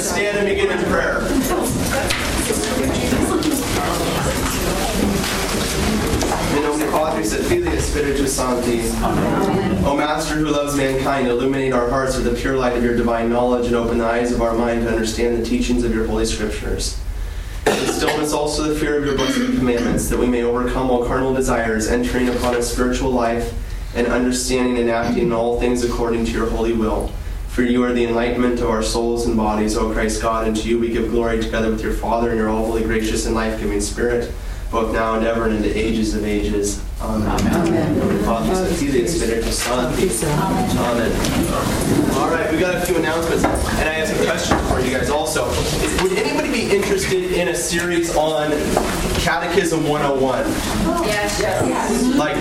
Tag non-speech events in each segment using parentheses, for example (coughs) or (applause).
stand and begin in prayer. In nome Patris et Filii et Spiritus Sancti. O Master who loves mankind, illuminate our hearts with the pure light of your divine knowledge and open the eyes of our mind to understand the teachings of your holy scriptures. Instill in us also the fear of your blessed commandments, that we may overcome all carnal desires, entering upon a spiritual life and understanding and acting in all things according to your holy will. For you are the enlightenment of our souls and bodies, O Christ God, and to you we give glory together with your Father and your all holy, gracious, and life giving Spirit both now and ever and into ages of ages. Amen. Amen. Amen. All right, we got a few announcements, and I have some questions for you guys also. Would anybody be interested in a series on Catechism 101? Yes. yes. Like,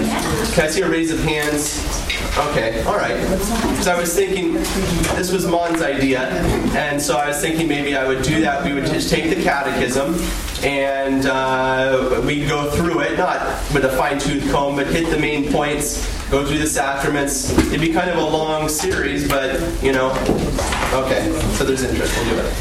can I see a raise of hands? Okay, all right. Because I was thinking, this was Mon's idea, and so I was thinking maybe I would do that. We would just take the catechism and uh, we go through it, not with a fine tooth comb, but hit the main points, go through the sacraments. It'd be kind of a long series, but you know, okay, so there's interest. We'll do it.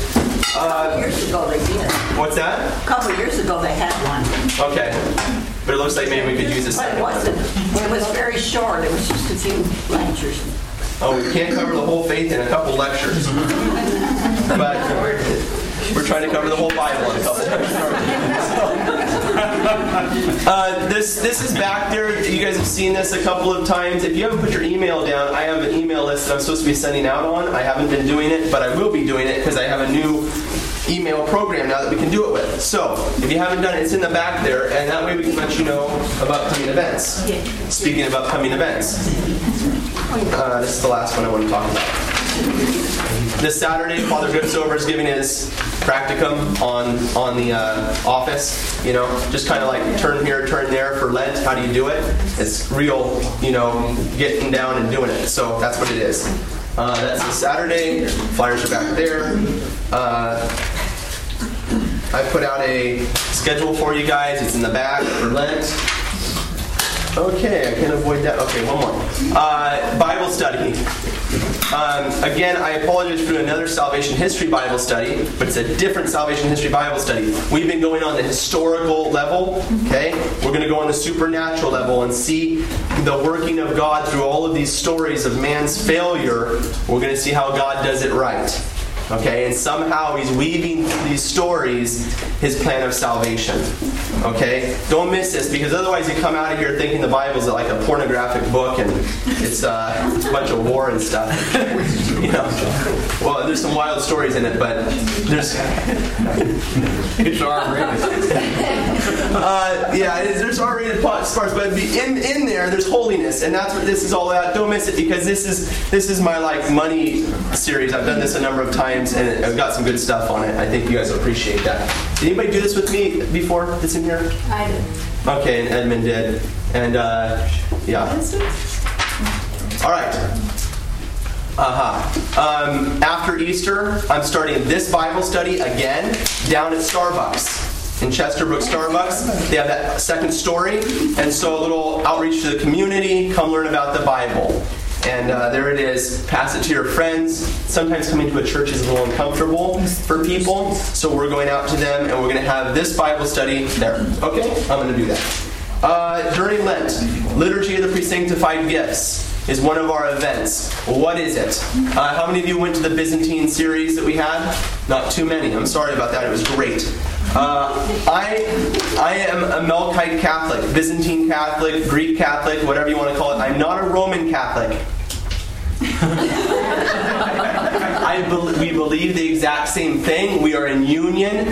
Uh, a couple years ago they did. What's that? A couple years ago they had one. Okay. But it looks like maybe we could use this. But it wasn't. It was very short. It was just a few lectures. Oh, we can't cover the whole faith in a couple lectures. but we're trying to cover the whole Bible in a couple uh, this this is back there. You guys have seen this a couple of times. If you haven't put your email down, I have an email list that I'm supposed to be sending out on. I haven't been doing it, but I will be doing it because I have a new email program now that we can do it with. So, if you haven't done it, it's in the back there, and that way we can let you know about coming events. Speaking of upcoming events, uh, this is the last one I want to talk about. This Saturday, Father Gripsover is giving his practicum on on the uh, office. You know, just kind of like turn here, turn there for Lent. How do you do it? It's real, you know, getting down and doing it. So that's what it is. Uh, that's a Saturday. Flyers are back there. Uh, I put out a schedule for you guys. It's in the back for Lent. Okay, I can't avoid that. Okay, one more. Uh, Bible study. Um, again, I apologize for another salvation history Bible study, but it's a different salvation history Bible study. We've been going on the historical level, okay? We're going to go on the supernatural level and see the working of God through all of these stories of man's failure. We're going to see how God does it right. Okay, and somehow he's weaving these stories his plan of salvation. Okay, don't miss this because otherwise you come out of here thinking the Bible's like a pornographic book and it's uh, a bunch of war and stuff. (laughs) you know, well, there's some wild stories in it, but there's (laughs) it's R-rated. (laughs) uh, yeah, there's R-rated parts, but in in there there's holiness, and that's what this is all about. Don't miss it because this is this is my like money series. I've done this a number of times times, and I've got some good stuff on it. I think you guys will appreciate that. Did anybody do this with me before that's in here? I did. Okay, and Edmund did. And, uh, yeah. All right. Uh-huh. Um, after Easter, I'm starting this Bible study again down at Starbucks in Chesterbrook Starbucks. They have that second story, and so a little outreach to the community. Come learn about the Bible. And uh, there it is. Pass it to your friends. Sometimes coming to a church is a little uncomfortable for people, so we're going out to them and we're going to have this Bible study there. Okay? I'm going to do that. Uh, during Lent, Liturgy of the Presanctified Gifts is one of our events. What is it? Uh, how many of you went to the Byzantine series that we had? Not too many. I'm sorry about that. It was great. Uh, I, I am a Melkite Catholic, Byzantine Catholic, Greek Catholic, whatever you want to call it. I'm not a Roman Catholic. (laughs) I be- we believe the exact same thing. We are in union.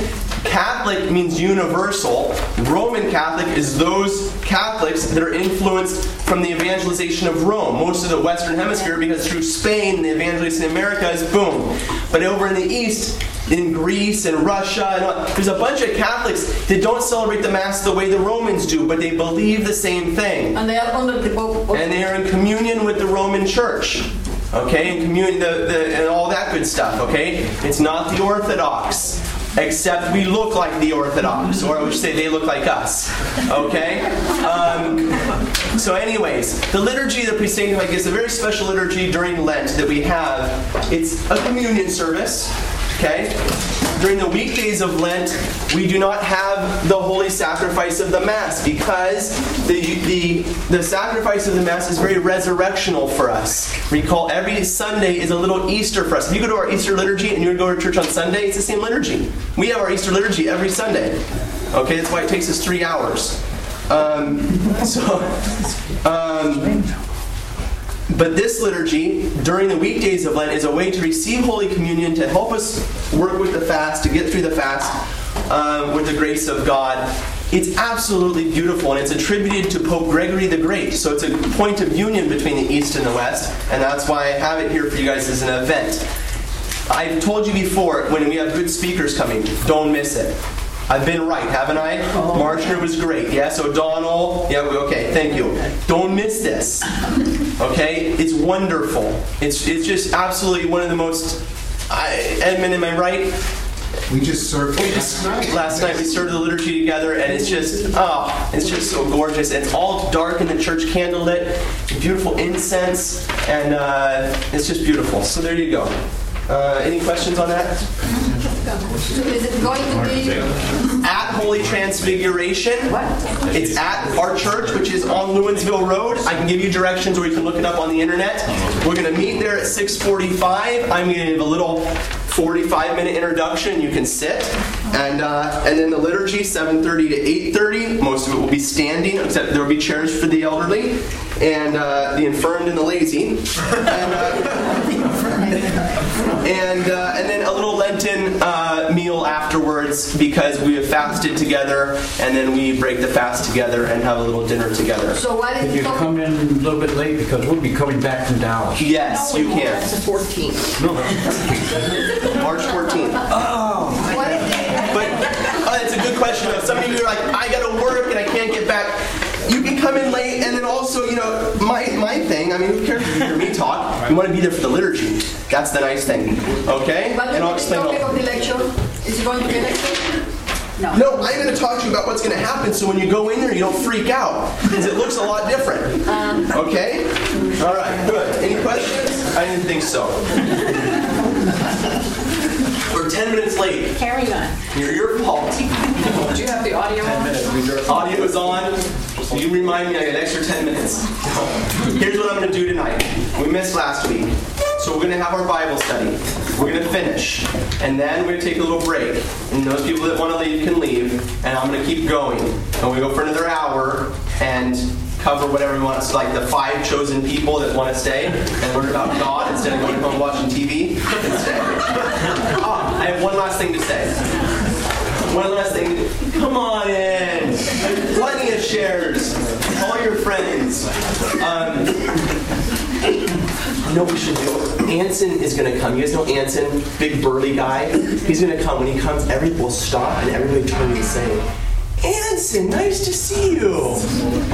Catholic means universal. Roman Catholic is those Catholics that are influenced from the evangelization of Rome. Most of the Western Hemisphere, because through Spain, the evangelization in America is boom. But over in the East, in Greece and Russia, and all, there's a bunch of Catholics that don't celebrate the Mass the way the Romans do, but they believe the same thing. And they are under the Pope. And they are in communion with the Roman Church. Okay, and communion, the, the, and all that good stuff. Okay, it's not the Orthodox except we look like the Orthodox, or I would say they look like us. Okay? Um, so, anyways, the liturgy of the Presanctified is a very special liturgy during Lent that we have. It's a communion service. Okay? During the weekdays of Lent, we do not have the holy sacrifice of the Mass because the, the, the sacrifice of the Mass is very resurrectional for us. Recall, every Sunday is a little Easter for us. If you go to our Easter liturgy and you go to church on Sunday, it's the same liturgy. We have our Easter liturgy every Sunday. Okay, that's why it takes us three hours. Um, (laughs) so, um, but this liturgy during the weekdays of Lent is a way to receive Holy Communion to help us work with the fast, to get through the fast um, with the grace of God. It's absolutely beautiful and it's attributed to Pope Gregory the Great. So it's a point of union between the East and the West, and that's why I have it here for you guys as an event. I've told you before when we have good speakers coming, don't miss it. I've been right, haven't I? Marshner was great. Yes, O'Donnell. Yeah, okay, thank you. Don't miss this. Okay? It's wonderful. It's, it's just absolutely one of the most. I, Edmund, am I right? We just served We just last night we served the liturgy together, and it's just oh, it's just so gorgeous. It's all dark in the church, candlelit, beautiful incense, and uh, it's just beautiful. So there you go. Uh, any questions on that? Is it going to be, At Holy Transfiguration. what? It's at our church, which is on Lewinsville Road. I can give you directions, or you can look it up on the internet. We're going to meet there at 6:45. I'm going to give a little 45 minute introduction. You can sit, and uh, and then the liturgy 7:30 to 8:30. Most of it will be standing, except there will be chairs for the elderly and uh, the infirmed and the lazy. And, uh, (laughs) and uh, and then a little Lenten uh, meal afterwards because we have fasted together, and then we break the fast together and have a little dinner together. So why If is you it come in a little bit late because we'll be coming back from Dallas. Yes, you can. That's the 14th. March 14th. What is it? But uh, it's a good question. Though. Some of you are like, I got to work and I can't get back. You can come in late, and then also, you know, my, my thing. I mean, who cares if you hear me talk? You want to be there for the liturgy. That's the nice thing. Okay? And I'll explain the topic all- of the lecture, is it going to be a lecture? No. No, I'm going to talk to you about what's going to happen so when you go in there, you don't freak out. Because it looks a lot different. Uh-huh. Okay? All right, good. Any questions? I didn't think so. We're 10 minutes late. Carry on. You're your fault. (laughs) Do you have the audio on? Audio is on. So you remind me I got an extra 10 minutes. (laughs) Here's what I'm going to do tonight. We missed last week. So we're going to have our Bible study. We're going to finish. And then we're going to take a little break. And those people that want to leave can leave. And I'm going to keep going. And we go for another hour and cover whatever we want. So like the five chosen people that want to stay and learn about God instead of going home watching TV. Stay. Ah, I have one last thing to say. One last thing. Come on in. Plenty of shares. All your friends. Um, you know what we should do? It. Anson is going to come. You guys know Anson, big burly guy. He's going to come. When he comes, everybody will stop and everybody turn and say, Anson, nice to see you.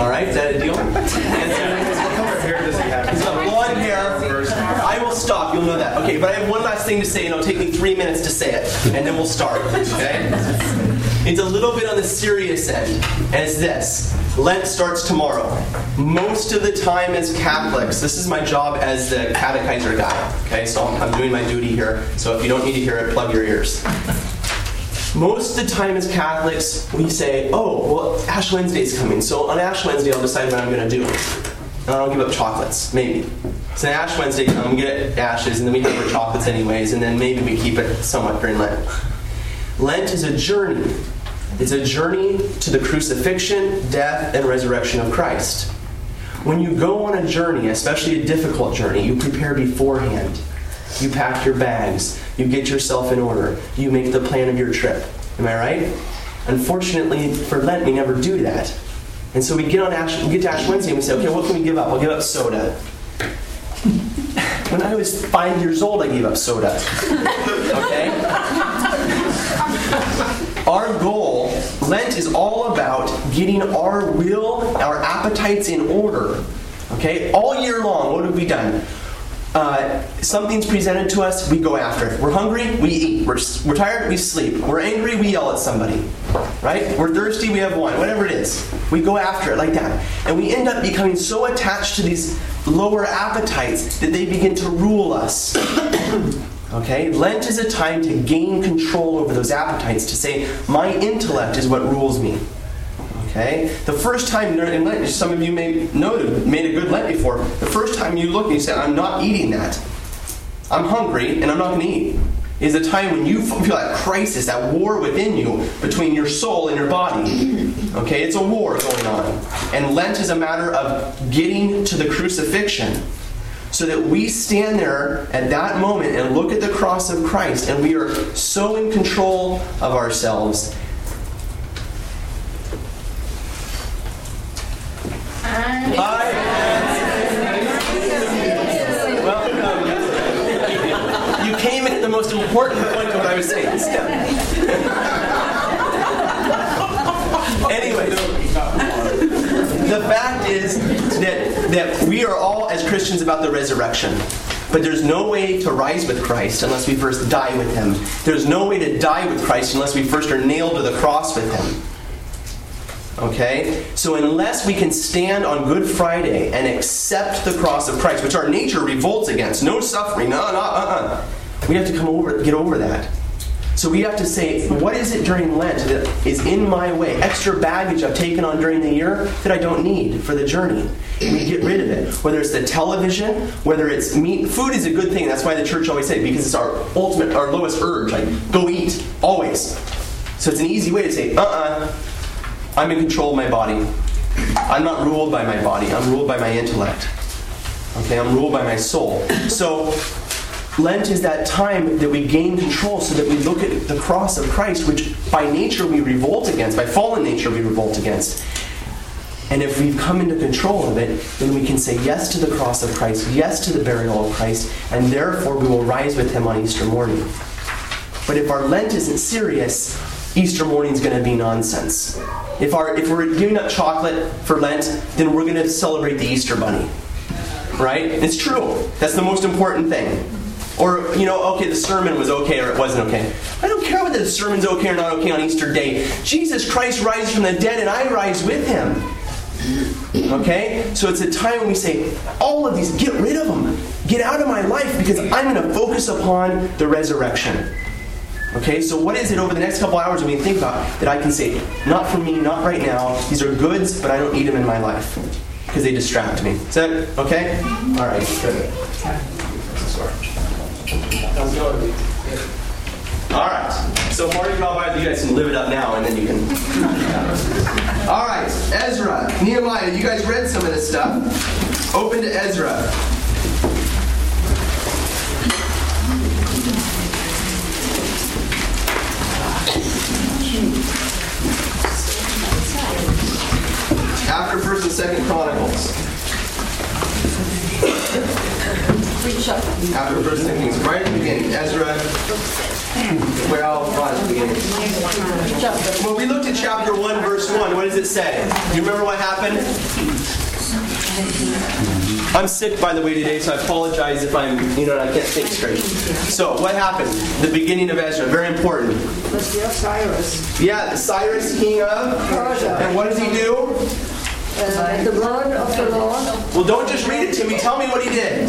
All right, is that a deal? Anson, what color hair does he have? he's got blonde hair. I will stop. You'll know that. Okay, but I have one last thing to say, and it'll take me three minutes to say it, and then we'll start. Okay? It's a little bit on the serious end, and it's this. Lent starts tomorrow. Most of the time, as Catholics, this is my job as the catechizer guy. Okay, so I'm, doing my duty here. So if you don't need to hear it, plug your ears. Most of the time, as Catholics, we say, "Oh, well, Ash Wednesday's coming, so on Ash Wednesday, I'll decide what I'm going to do." And I'll give up chocolates, maybe. So Ash Wednesday, come get ashes, and then we have our chocolates anyways, and then maybe we keep it somewhat during Lent. Lent is a journey. It's a journey to the crucifixion, death, and resurrection of Christ. When you go on a journey, especially a difficult journey, you prepare beforehand. You pack your bags. You get yourself in order. You make the plan of your trip. Am I right? Unfortunately, for Lent, we never do that. And so we get on Ash, we get to Ash Wednesday and we say, okay, what can we give up? I'll give up soda. (laughs) When I was five years old, I gave up soda. (laughs) Okay? Our goal, Lent, is all about getting our will, our appetites in order. Okay? All year long, what have we done? Uh, something's presented to us, we go after it. We're hungry, we eat. We're, we're tired, we sleep. We're angry, we yell at somebody. Right? We're thirsty, we have wine. Whatever it is, we go after it like that. And we end up becoming so attached to these lower appetites that they begin to rule us. (coughs) Okay? Lent is a time to gain control over those appetites, to say, my intellect is what rules me. Okay? The first time during Lent, some of you may know made a good Lent before. The first time you look and you say, I'm not eating that. I'm hungry and I'm not going to eat. Is a time when you (laughs) feel that crisis, that war within you between your soul and your body. Okay, it's a war going on. And Lent is a matter of getting to the crucifixion so that we stand there at that moment and look at the cross of Christ and we are so in control of ourselves. Hi. Welcome. You came at the most important point of what I was saying. Step. (laughs) Anyways, the fact is that, that we are all, as Christians, about the resurrection. But there's no way to rise with Christ unless we first die with Him. There's no way to die with Christ unless we first are nailed to the cross with Him. Okay? So, unless we can stand on Good Friday and accept the cross of Christ, which our nature revolts against, no suffering, no, no, uh uh, we have to come over, get over that. So we have to say, what is it during Lent that is in my way? Extra baggage I've taken on during the year that I don't need for the journey. We get rid of it. Whether it's the television, whether it's meat. Food is a good thing. That's why the church always says because it's our ultimate, our lowest urge. Like, go eat, always. So it's an easy way to say, uh uh-uh, uh, I'm in control of my body. I'm not ruled by my body, I'm ruled by my intellect. Okay, I'm ruled by my soul. So Lent is that time that we gain control so that we look at the cross of Christ, which by nature we revolt against, by fallen nature we revolt against. And if we've come into control of it, then we can say yes to the cross of Christ, yes to the burial of Christ, and therefore we will rise with him on Easter morning. But if our Lent isn't serious, Easter morning is going to be nonsense. If, our, if we're giving up chocolate for Lent, then we're going to celebrate the Easter bunny. Right? It's true. That's the most important thing. Or, you know, okay, the sermon was okay or it wasn't okay. I don't care whether the sermon's okay or not okay on Easter Day. Jesus Christ rises from the dead and I rise with him. Okay? So it's a time when we say, all of these, get rid of them. Get out of my life because I'm going to focus upon the resurrection. Okay, so what is it over the next couple hours when we think about that I can say, not for me, not right now. These are goods, but I don't need them in my life because they distract me. Is that okay? All right, good. All right. So Mardi Gras, you guys can live it up now, and then you can. (laughs) All right, Ezra, Nehemiah. You guys read some of this stuff. Open to Ezra. After First and Second Chronicles. After First and Kings, right at the beginning, Ezra. Well, right at the beginning. When we looked at chapter 1, verse 1, what does it say? Do you remember what happened? I'm sick, by the way, today, so I apologize if I'm, you know, I can't think straight. So, what happened? The beginning of Ezra, very important. Let's Cyrus. Yeah, Cyrus, king of Persia. And what does he do? Uh, the blood of the Lord. Well, don't just read it to me. Tell me what he did.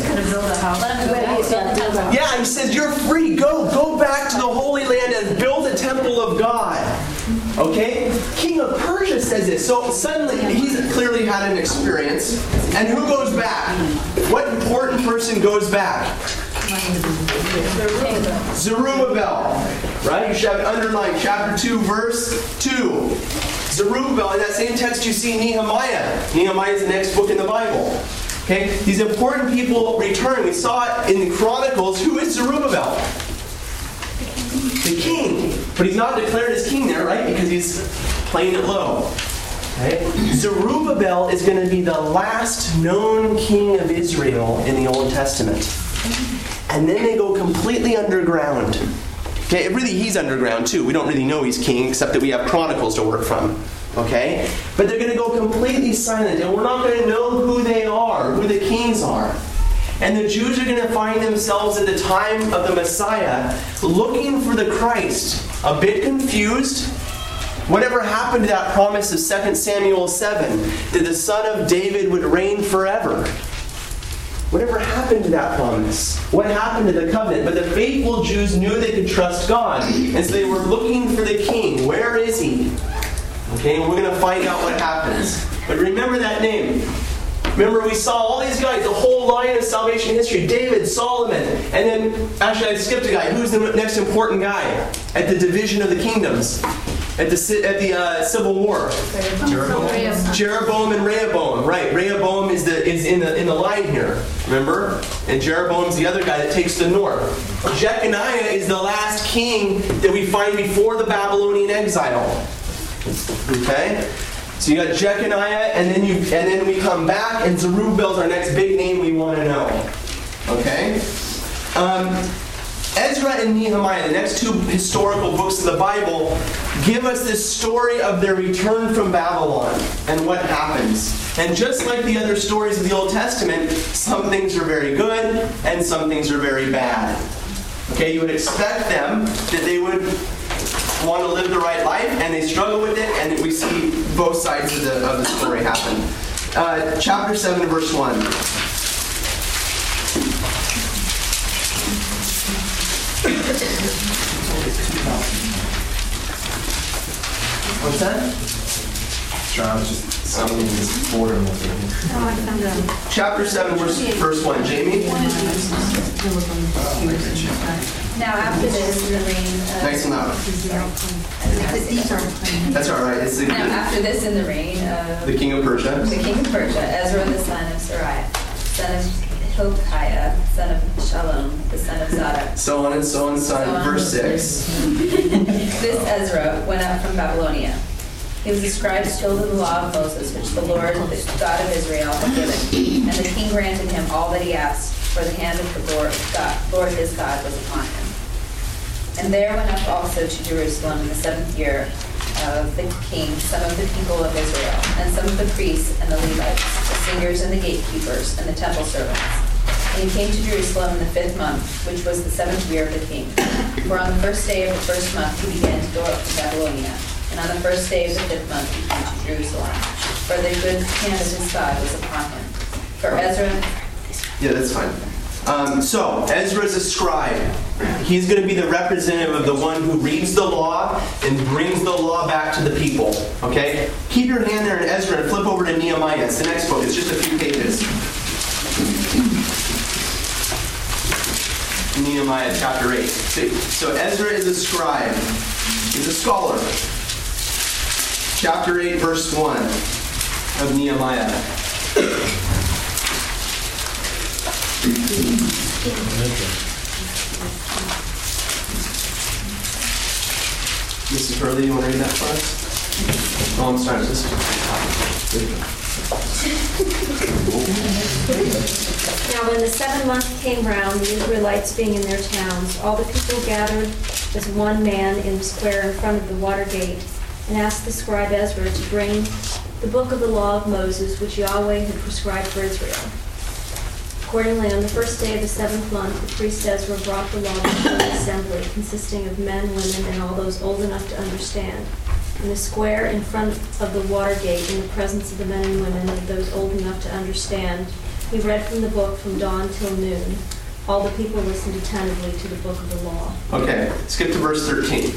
Yeah, he says, You're free. Go. Go back to the Holy Land and build a temple of God. Okay? King of Persia says this. So suddenly, he's clearly had an experience. And who goes back? What important person goes back? Zerubbabel. Right? You should have it underlined. Chapter 2, verse 2. Zerubbabel, in that same text you see Nehemiah. Nehemiah is the next book in the Bible. Okay? These important people return. We saw it in the Chronicles. Who is Zerubbabel? The king. But he's not declared as king there, right? Because he's playing it low. Okay? Zerubbabel is going to be the last known king of Israel in the Old Testament. And then they go completely underground. Okay, really, he's underground too. We don't really know he's king, except that we have chronicles to work from. Okay? But they're going to go completely silent, and we're not going to know who they are, who the kings are. And the Jews are going to find themselves at the time of the Messiah looking for the Christ, a bit confused. Whatever happened to that promise of 2 Samuel 7 that the son of David would reign forever? Whatever happened to that promise? What happened to the covenant? But the faithful Jews knew they could trust God. And so they were looking for the king. Where is he? Okay, and we're going to find out what happens. But remember that name. Remember, we saw all these guys, the whole line of salvation history David, Solomon, and then, actually, I skipped a guy. Who's the next important guy at the division of the kingdoms? At the, at the uh, Civil War? Jeroboam. Jeroboam and Rehoboam. Right, Rehoboam is, the, is in, the, in the line here, remember? And Jeroboam's the other guy that takes the north. Jeconiah is the last king that we find before the Babylonian exile. Okay? So you got Jeconiah, and then you and then we come back, and Zerubbabel's our next big name we want to know. Okay? Um, Ezra and Nehemiah, the next two historical books of the Bible, give us this story of their return from Babylon and what happens. And just like the other stories of the Old Testament, some things are very good and some things are very bad. Okay, you would expect them that they would want to live the right life, and they struggle with it, and we see both sides of the, of the story happen. Uh, chapter 7, verse 1. What's that? Sorry, I was just something this boredom with it. Chapter 7, verse, verse 1. Jamie? Now after this, in the reign of... Uh, nice and loud. That's all right. It's the, Now after this, in the reign of uh, the king of Persia. the king of Persia, Ezra the son of Seraiah, son of Hilkiah, son of Shallum, the son of Zadok. So on and so on, so on. Verse 6. (laughs) This Ezra went up from Babylonia. He was a scribe skilled in the law of Moses, which the Lord, the God of Israel, had given. And the king granted him all that he asked, for the hand of the Lord, God, Lord his God was upon him. And there went up also to Jerusalem in the seventh year of the king some of the people of Israel, and some of the priests and the Levites, the singers and the gatekeepers, and the temple servants. And he came to Jerusalem in the fifth month, which was the seventh year of the king. For on the first day of the first month he began to go up to Babylonia. And on the first day of the fifth month he came to Jerusalem. For the good hand of his God was upon him. For Ezra Yeah, that's fine. Um, so, Ezra is a scribe. He's going to be the representative of the one who reads the law and brings the law back to the people. Okay? Keep your hand there in Ezra and flip over to Nehemiah. It's the next book. It's just a few pages. Nehemiah chapter 8. So, Ezra is a scribe, he's a scholar. Chapter 8, verse 1 of Nehemiah. Mrs. Hurley, you want to read that for us? Oh, I'm sorry. This Now when the seventh month came round, the Israelites being in their towns, all the people gathered as one man in the square in front of the water gate, and asked the scribe Ezra to bring the book of the law of Moses, which Yahweh had prescribed for Israel. Accordingly, on the first day of the seventh month, the priest Ezra brought the law before the assembly, consisting of men, women, and all those old enough to understand. In the square in front of the water gate, in the presence of the men and women of those old enough to understand, he read from the book from dawn till noon. All the people listened attentively to the book of the law. Okay, skip to verse 13.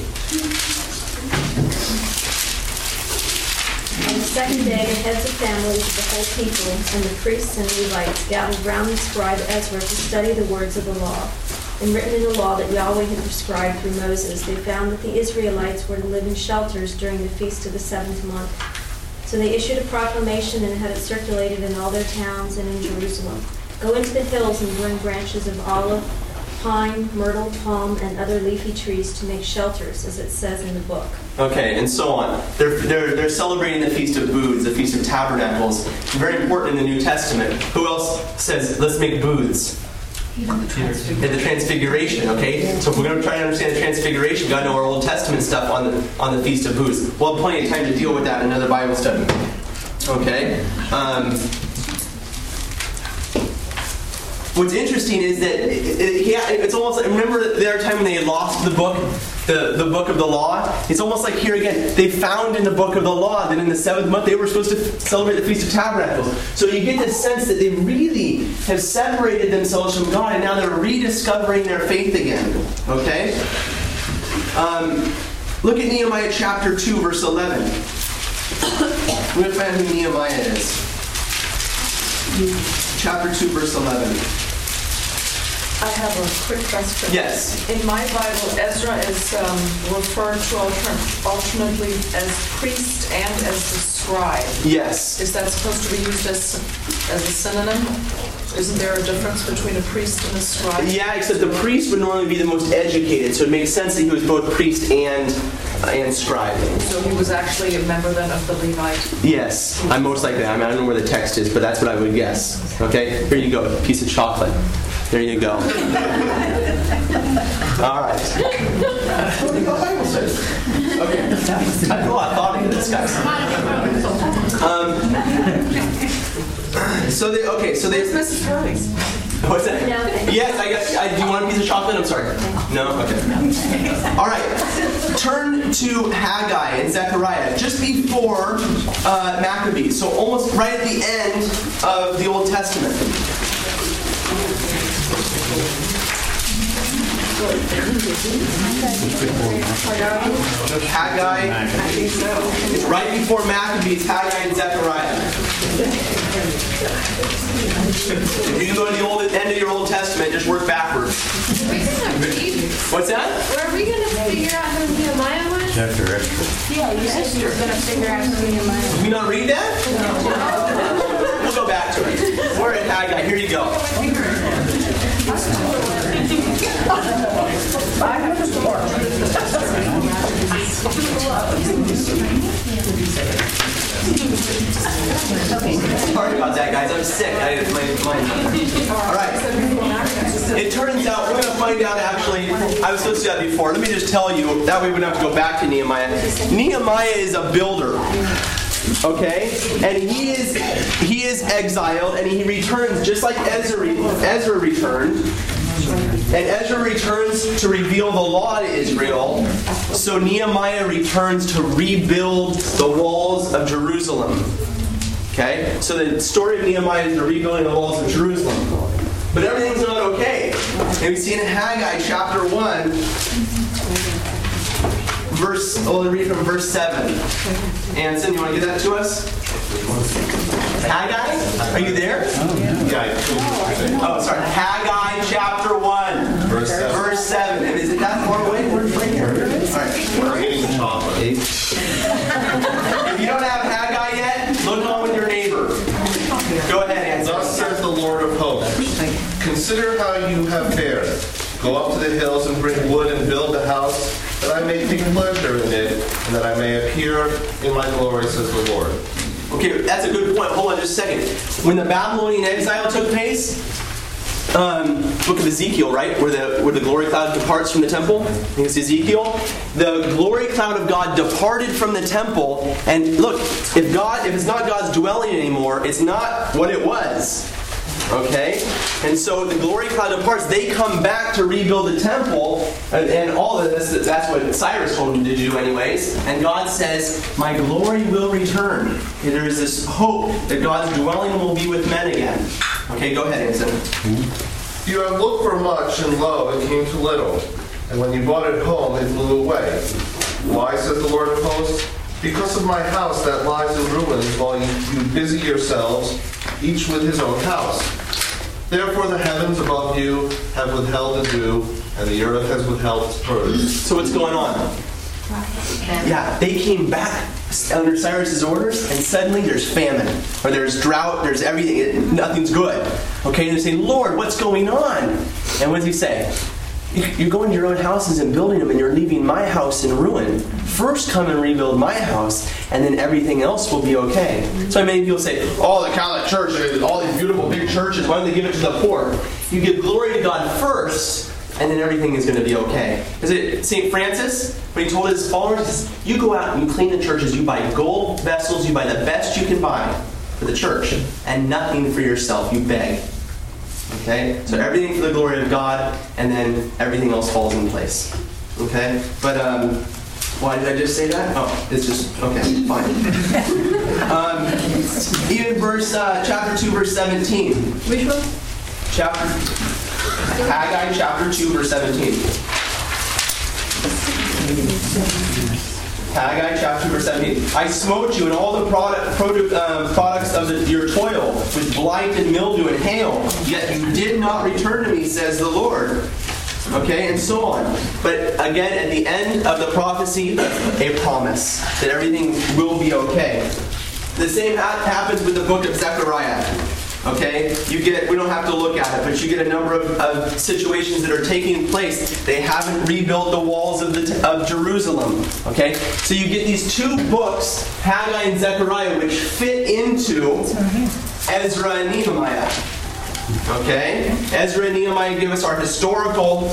Second day, the heads of families of the whole people and the priests and Levites gathered round the scribe Ezra to study the words of the law. And written in the law that Yahweh had prescribed through Moses, they found that the Israelites were to live in shelters during the feast of the seventh month. So they issued a proclamation and had it circulated in all their towns and in Jerusalem. Go into the hills and bring branches of olive, pine, myrtle, palm, and other leafy trees to make shelters, as it says in the book. Okay, and so on. They're, they're, they're celebrating the Feast of Booths, the Feast of Tabernacles. Very important in the New Testament. Who else says, let's make booths? And the Transfiguration, okay? So if we're going to try to understand the Transfiguration, we've got to know our Old Testament stuff on the, on the Feast of Booths. We'll have plenty of time to deal with that in another Bible study. Okay? Um, what's interesting is that it, it, it's almost remember the other time when they lost the book, the, the book of the law? It's almost like here again, they found in the book of the law that in the seventh month they were supposed to celebrate the Feast of Tabernacles. So you get this sense that they really have separated themselves from God and now they're rediscovering their faith again. Okay? Um, look at Nehemiah chapter 2, verse 11. (coughs) We're going to find who Nehemiah is. Chapter 2, verse 11. I have a quick question. Yes. In my Bible, Ezra is um, referred to altern- alternately as priest and as the scribe. Yes. Is that supposed to be used as, as a synonym? Isn't there a difference between a priest and a scribe? Yeah, except the priest would normally be the most educated, so it makes sense that he was both priest and uh, and scribe. So he was actually a member then of the Levite. Yes, I'm most likely. I, mean, I don't know where the text is, but that's what I would guess. Okay, here you go, a piece of chocolate. There you go. All right. That's what the Bible says. Okay. I put a lot of thought into this, guys. Um, so they okay. So they. Where's Mrs. Hurley's? What's that? No, Yes, I got. I, do you want a piece of chocolate? I'm sorry. No. Okay. All right. Turn to Haggai and Zechariah just before uh, Maccabees, so almost right at the end of the Old Testament. Haggai. It's right before Maccabees, Haggai and Zechariah. If you can go to the old end of your Old Testament, just work backwards. We can read. What's that? Are we going to figure out who Nehemiah was? Chapter extra. Yeah, your sister's going to figure out who Nehemiah Did we not read that? We'll go back to it. We're at Haggai. Here you go. Oh, Sorry about that, guys. I'm sick. I, my, my, all right. It turns out we're going to find out. Actually, I was supposed to do that before. Let me just tell you. That way we don't have to go back to Nehemiah. Nehemiah is a builder. Okay, and he is he is exiled, and he returns just like Ezra Ezra returned. And Ezra returns to reveal the law to Israel. So Nehemiah returns to rebuild the walls of Jerusalem. Okay? So the story of Nehemiah is the rebuilding of the walls of Jerusalem. But everything's not okay. And we see in Haggai chapter 1, verse, we'll read from verse 7. Anson, you want to get that to us? Haggai? Are you there? Oh, oh, sorry. Haggai chapter 1, Verse seven. verse 7. And is it that far away? We're right here. All right. We're eating the chocolate. (laughs) If you don't have Haggai yet, look on with your neighbor. Go ahead, Anson. Thus says the Lord of hosts, consider how you have fared. Go up to the hills and bring wood and build a house, that I may take pleasure in it, and that I may appear in my glory, says the Lord. Okay, that's a good point. Hold on just a second. When the Babylonian exile took place, um, book of Ezekiel, right, where the where the glory cloud departs from the temple. I think it's Ezekiel. The glory cloud of God departed from the temple, and look, if God, if it's not God's dwelling anymore, it's not what it was. Okay, and so the glory cloud departs. They come back to rebuild the temple, and, and all of this. That's what Cyrus told them to do, anyways. And God says, "My glory will return." And there is this hope that God's dwelling will be with men again. Okay, go ahead, Anson. You have looked for much, and lo, it came to little. And when you brought it home, it blew away. Why, says the Lord of hosts? Because of my house that lies in ruins, while you, you busy yourselves, each with his own house. Therefore the heavens above you have withheld the dew, and the earth has withheld its produce. So what's going on? Yeah, they came back under Cyrus's orders, and suddenly there's famine, or there's drought, there's everything. Nothing's good. Okay, and they say, Lord, what's going on? And what does he say? You're going to your own houses and building them, and you're leaving my house in ruin. First, come and rebuild my house, and then everything else will be okay. So many people say, "Oh, the Catholic Church, all these beautiful big churches. Why don't they give it to the poor?" You give glory to God first, and then everything is going to be okay. Is it St. Francis when he told his followers, "You go out and you clean the churches. You buy gold vessels. You buy the best you can buy for the church, and nothing for yourself. You beg." Okay? So everything for the glory of God, and then everything else falls in place. Okay? But, um, why did I just say that? Oh, it's just, okay, fine. (laughs) um, even verse, uh, chapter 2, verse 17. Which one? Chapter, Haggai chapter 2, verse 17. Haggai chapter verse 17. I smote you and all the product, produ- um, products of the, your toil with blight and mildew and hail, yet you did not return to me, says the Lord. Okay, and so on. But again, at the end of the prophecy, a promise that everything will be okay. The same happens with the book of Zechariah. Okay, you get. We don't have to look at it, but you get a number of, of situations that are taking place. They haven't rebuilt the walls of the of Jerusalem. Okay, so you get these two books, Haggai and Zechariah, which fit into Ezra and Nehemiah. Okay, Ezra and Nehemiah give us our historical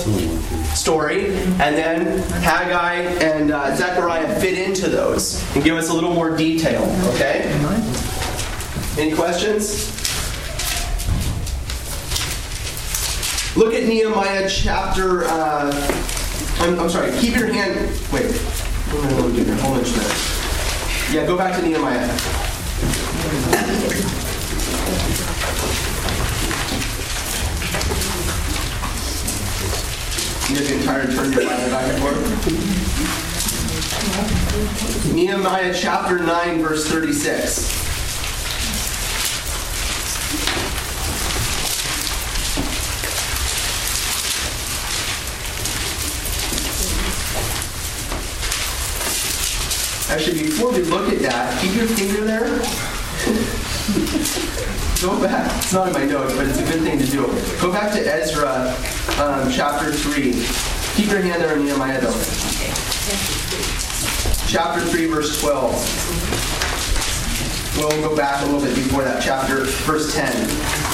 story, and then Haggai and uh, Zechariah fit into those and give us a little more detail. Okay. Any questions? Look at Nehemiah chapter. Uh, I'm, I'm sorry. Keep your hand. Wait. What am I doing here? Hold on just a minute. Yeah, go back to Nehemiah. You guys getting tired of turning your Bible back and forth? Nehemiah chapter 9, verse 36. Actually, before we look at that, keep your finger there. (laughs) Go back. It's not in my notes, but it's a good thing to do. Go back to Ezra um, chapter 3. Keep your hand there in Nehemiah, though. Chapter 3, verse 12. We'll go back a little bit before that, chapter, verse 10.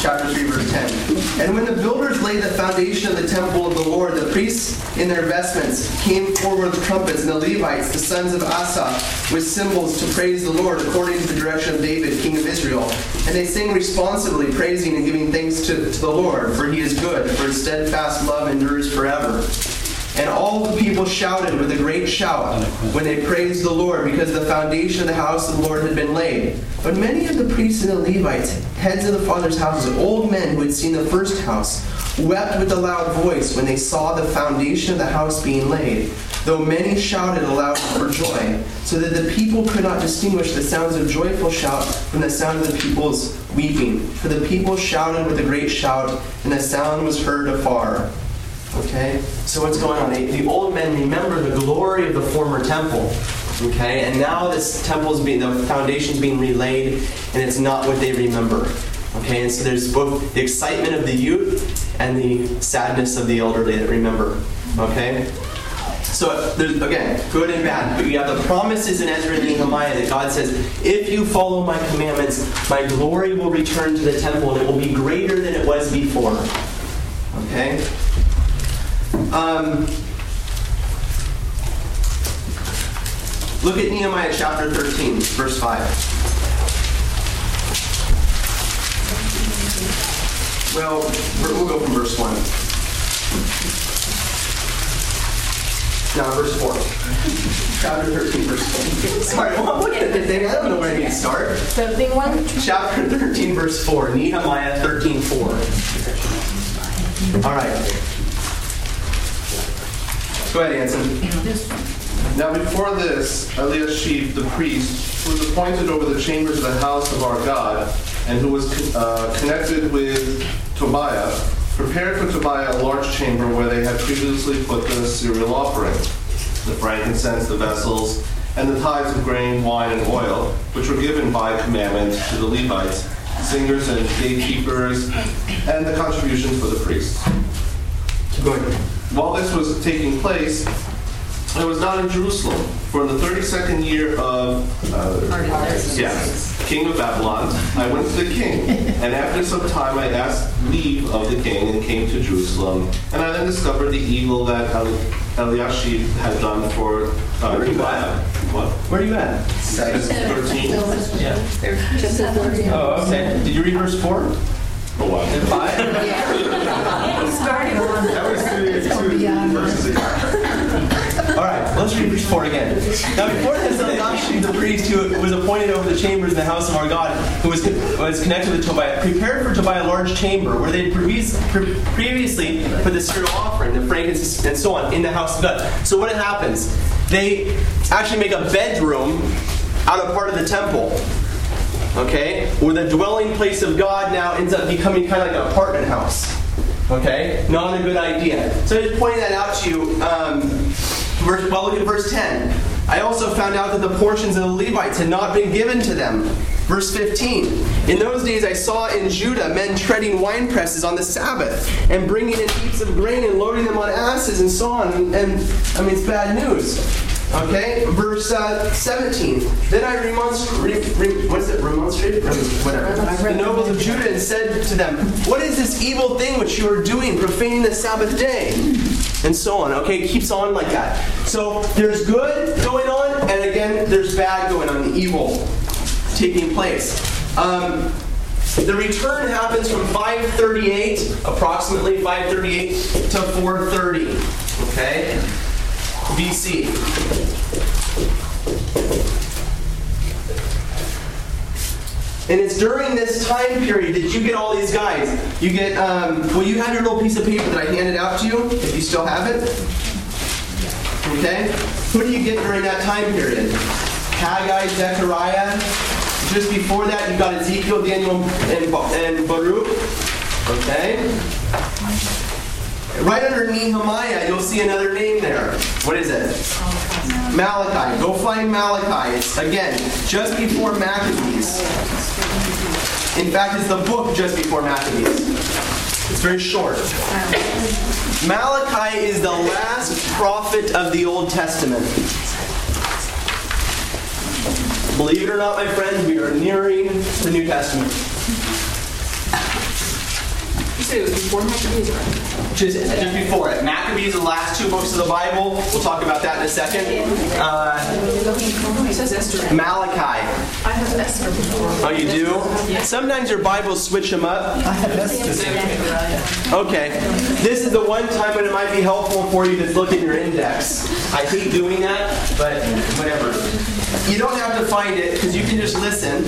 Chapter 3, verse 10. And when the builders laid the foundation of the temple of the Lord, the priests in their vestments came forward with trumpets, and the Levites, the sons of Asaph, with cymbals to praise the Lord according to the direction of David, king of Israel. And they sing responsively, praising and giving thanks to, to the Lord, for he is good, for his steadfast love endures forever. And all the people shouted with a great shout when they praised the Lord, because the foundation of the house of the Lord had been laid. But many of the priests and the Levites, heads of the fathers' houses, old men who had seen the first house, wept with a loud voice when they saw the foundation of the house being laid, though many shouted aloud for joy, so that the people could not distinguish the sounds of joyful shout from the sound of the people's weeping. For the people shouted with a great shout, and the sound was heard afar. Okay? So what's going on? The, the old men remember the glory of the former temple. Okay? And now this temple is being, the foundation's being relaid, and it's not what they remember. Okay? And so there's both the excitement of the youth and the sadness of the elderly that remember. Okay? So there's again good and bad, but you have the promises in Ezra and Nehemiah that God says, if you follow my commandments, my glory will return to the temple and it will be greater than it was before. Okay? Um, look at Nehemiah chapter 13, verse 5. Well, we'll go from verse 1. Now, verse 4. Chapter 13, verse 4. Sorry, well, I'm looking at the thing. I don't know where I need to start. Something one? Chapter 13, verse 4. Nehemiah 13, 4. All right. Go ahead, Anson. Now before this, Eliashib the priest, who was appointed over the chambers of the house of our God, and who was uh, connected with Tobiah, prepared for Tobiah a large chamber where they had previously put the cereal offering, the frankincense, the vessels, and the tithes of grain, wine, and oil, which were given by commandment to the Levites, singers and gatekeepers, and the contributions for the priests. Go ahead. While this was taking place, it was not in Jerusalem. For in the 32nd year of uh, yeah, king of Babylon, I went to the king. And after some time, I asked leave of the king and came to Jerusalem. And I then discovered the evil that El- Eliashib had done for uh, Where are you Tobiah. What? Where are you at? It's 13. Yeah. Oh, okay. Did you read verse 4? Five? (laughs) That was two, two verses ago. All right, let's read verse 4 again. Now, before this, Elisha, the priest who was appointed over the chambers in the house of our God, who was, was connected with Tobiah, prepared for Tobiah a large chamber where they had previously put the cereal offering, the frankincense, and so on in the house of God. So, what happens? They actually make a bedroom out of part of the temple. Okay? Where the dwelling place of God now ends up becoming kind of like an apartment house. Okay? Not a good idea. So I just pointing that out to you. Um, verse, well, look at verse 10. I also found out that the portions of the Levites had not been given to them. Verse 15. In those days I saw in Judah men treading wine presses on the Sabbath and bringing in heaps of grain and loading them on asses and so on. And, and I mean, it's bad news. Okay, verse uh, 17. Then I remonstrated, re, what is it, remonstrated? Rem- Whatever. The nobles of Judah and said to them, What is this evil thing which you are doing, profaning the Sabbath day? And so on. Okay, it keeps on like that. So there's good going on, and again, there's bad going on, the evil taking place. Um, the return happens from 538, approximately 538 to 430. Okay? BC. And it's during this time period that you get all these guys. You get, um, well, you have your little piece of paper that I handed out to you, if you still have it. Okay? Who do you get during that time period? Haggai, Zechariah. Just before that, you got Ezekiel, Daniel, and, and Baruch. Okay? Right under Nehemiah, you'll see another name there. What is it? Malachi. Go find Malachi. It's, again, just before Maccabees. In fact, it's the book just before Maccabees. It's very short. Malachi is the last prophet of the Old Testament. Believe it or not, my friends, we are nearing the New Testament. You it was before Maccabees, right? Just, just before it. Maccabees, the last two books of the Bible. We'll talk about that in a second. Uh, says Esther. Malachi. I have Esther before. Oh, you do? Sometimes your Bibles switch them up. Okay. This is the one time when it might be helpful for you to look at your index. I hate doing that, but whatever. You don't have to find it because you can just listen.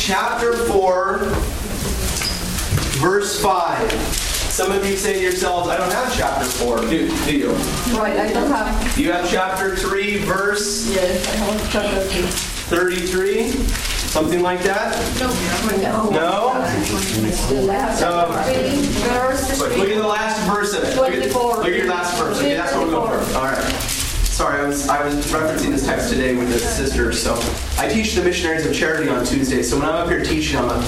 Chapter 4, verse 5. Some of you say to yourselves, I don't have chapter 4. Do, do you? Right, I don't have, You have chapter 3, verse yes, I have chapter three. 33? Something like that? No. No? Last Um. Look at the last verse of it. Look at, look at your last verse. Okay, that's what we're going for. All right. Sorry, I was I was referencing this text today with the sisters. So I teach the missionaries of charity on Tuesday. So when I'm up here teaching, I'm a,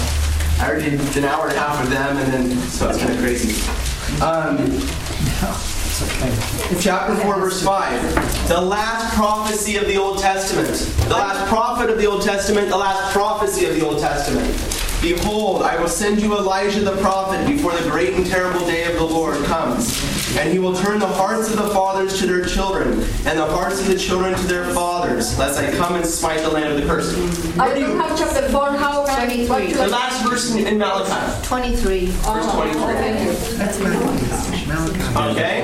I already did an hour and a half with them, and then so it's kind of crazy. Um, Chapter 4, verse 5. The last prophecy of the Old Testament. The last prophet of the Old Testament. The last prophecy of the Old Testament. Behold, I will send you Elijah the prophet before the great and terrible day of the Lord comes. And he will turn the hearts of the fathers to their children, and the hearts of the children to their fathers, lest I come and smite the land of the cursed. I Where do don't you, have chapter four, how, what do the last verse in, in Malachi. 23. Verse 23. Okay?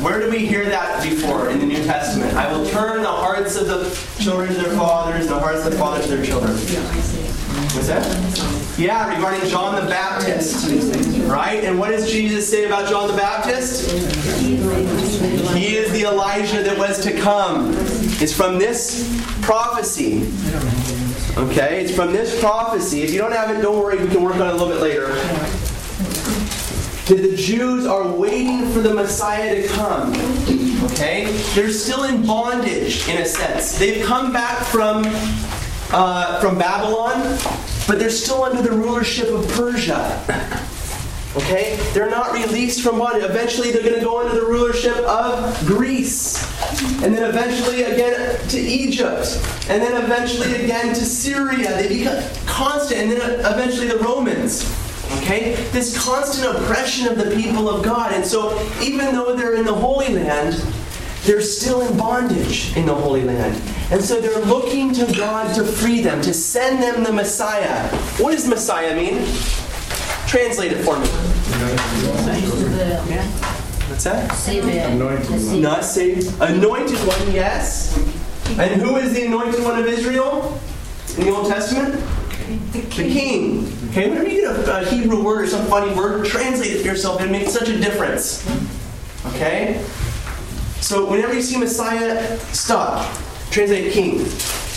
Where do we hear that before in the New Testament? I will turn the hearts of the children to their fathers, the hearts of the fathers to their children. What's that? Yeah, regarding John the Baptist. Right? And what does Jesus say about John the Baptist? He is the Elijah that was to come. It's from this prophecy. Okay? It's from this prophecy. If you don't have it, don't worry, we can work on it a little bit later that the Jews are waiting for the Messiah to come. Okay? They're still in bondage, in a sense. They've come back from, uh, from Babylon, but they're still under the rulership of Persia. Okay? They're not released from bondage. Eventually, they're going to go under the rulership of Greece. And then eventually again to Egypt. And then eventually again to Syria. They become constant. And then eventually the Romans. Okay? This constant oppression of the people of God. And so, even though they're in the Holy Land, they're still in bondage in the Holy Land. And so they're looking to God to free them, to send them the Messiah. What does Messiah mean? Translate it for me. What's that? Anointed Not saved. Anointed one, yes. And who is the anointed one of Israel in the Old Testament? The king. Okay, whenever you get a, a Hebrew word or some funny word, translate it for yourself. It makes such a difference. Okay? So whenever you see Messiah, stop. Translate king.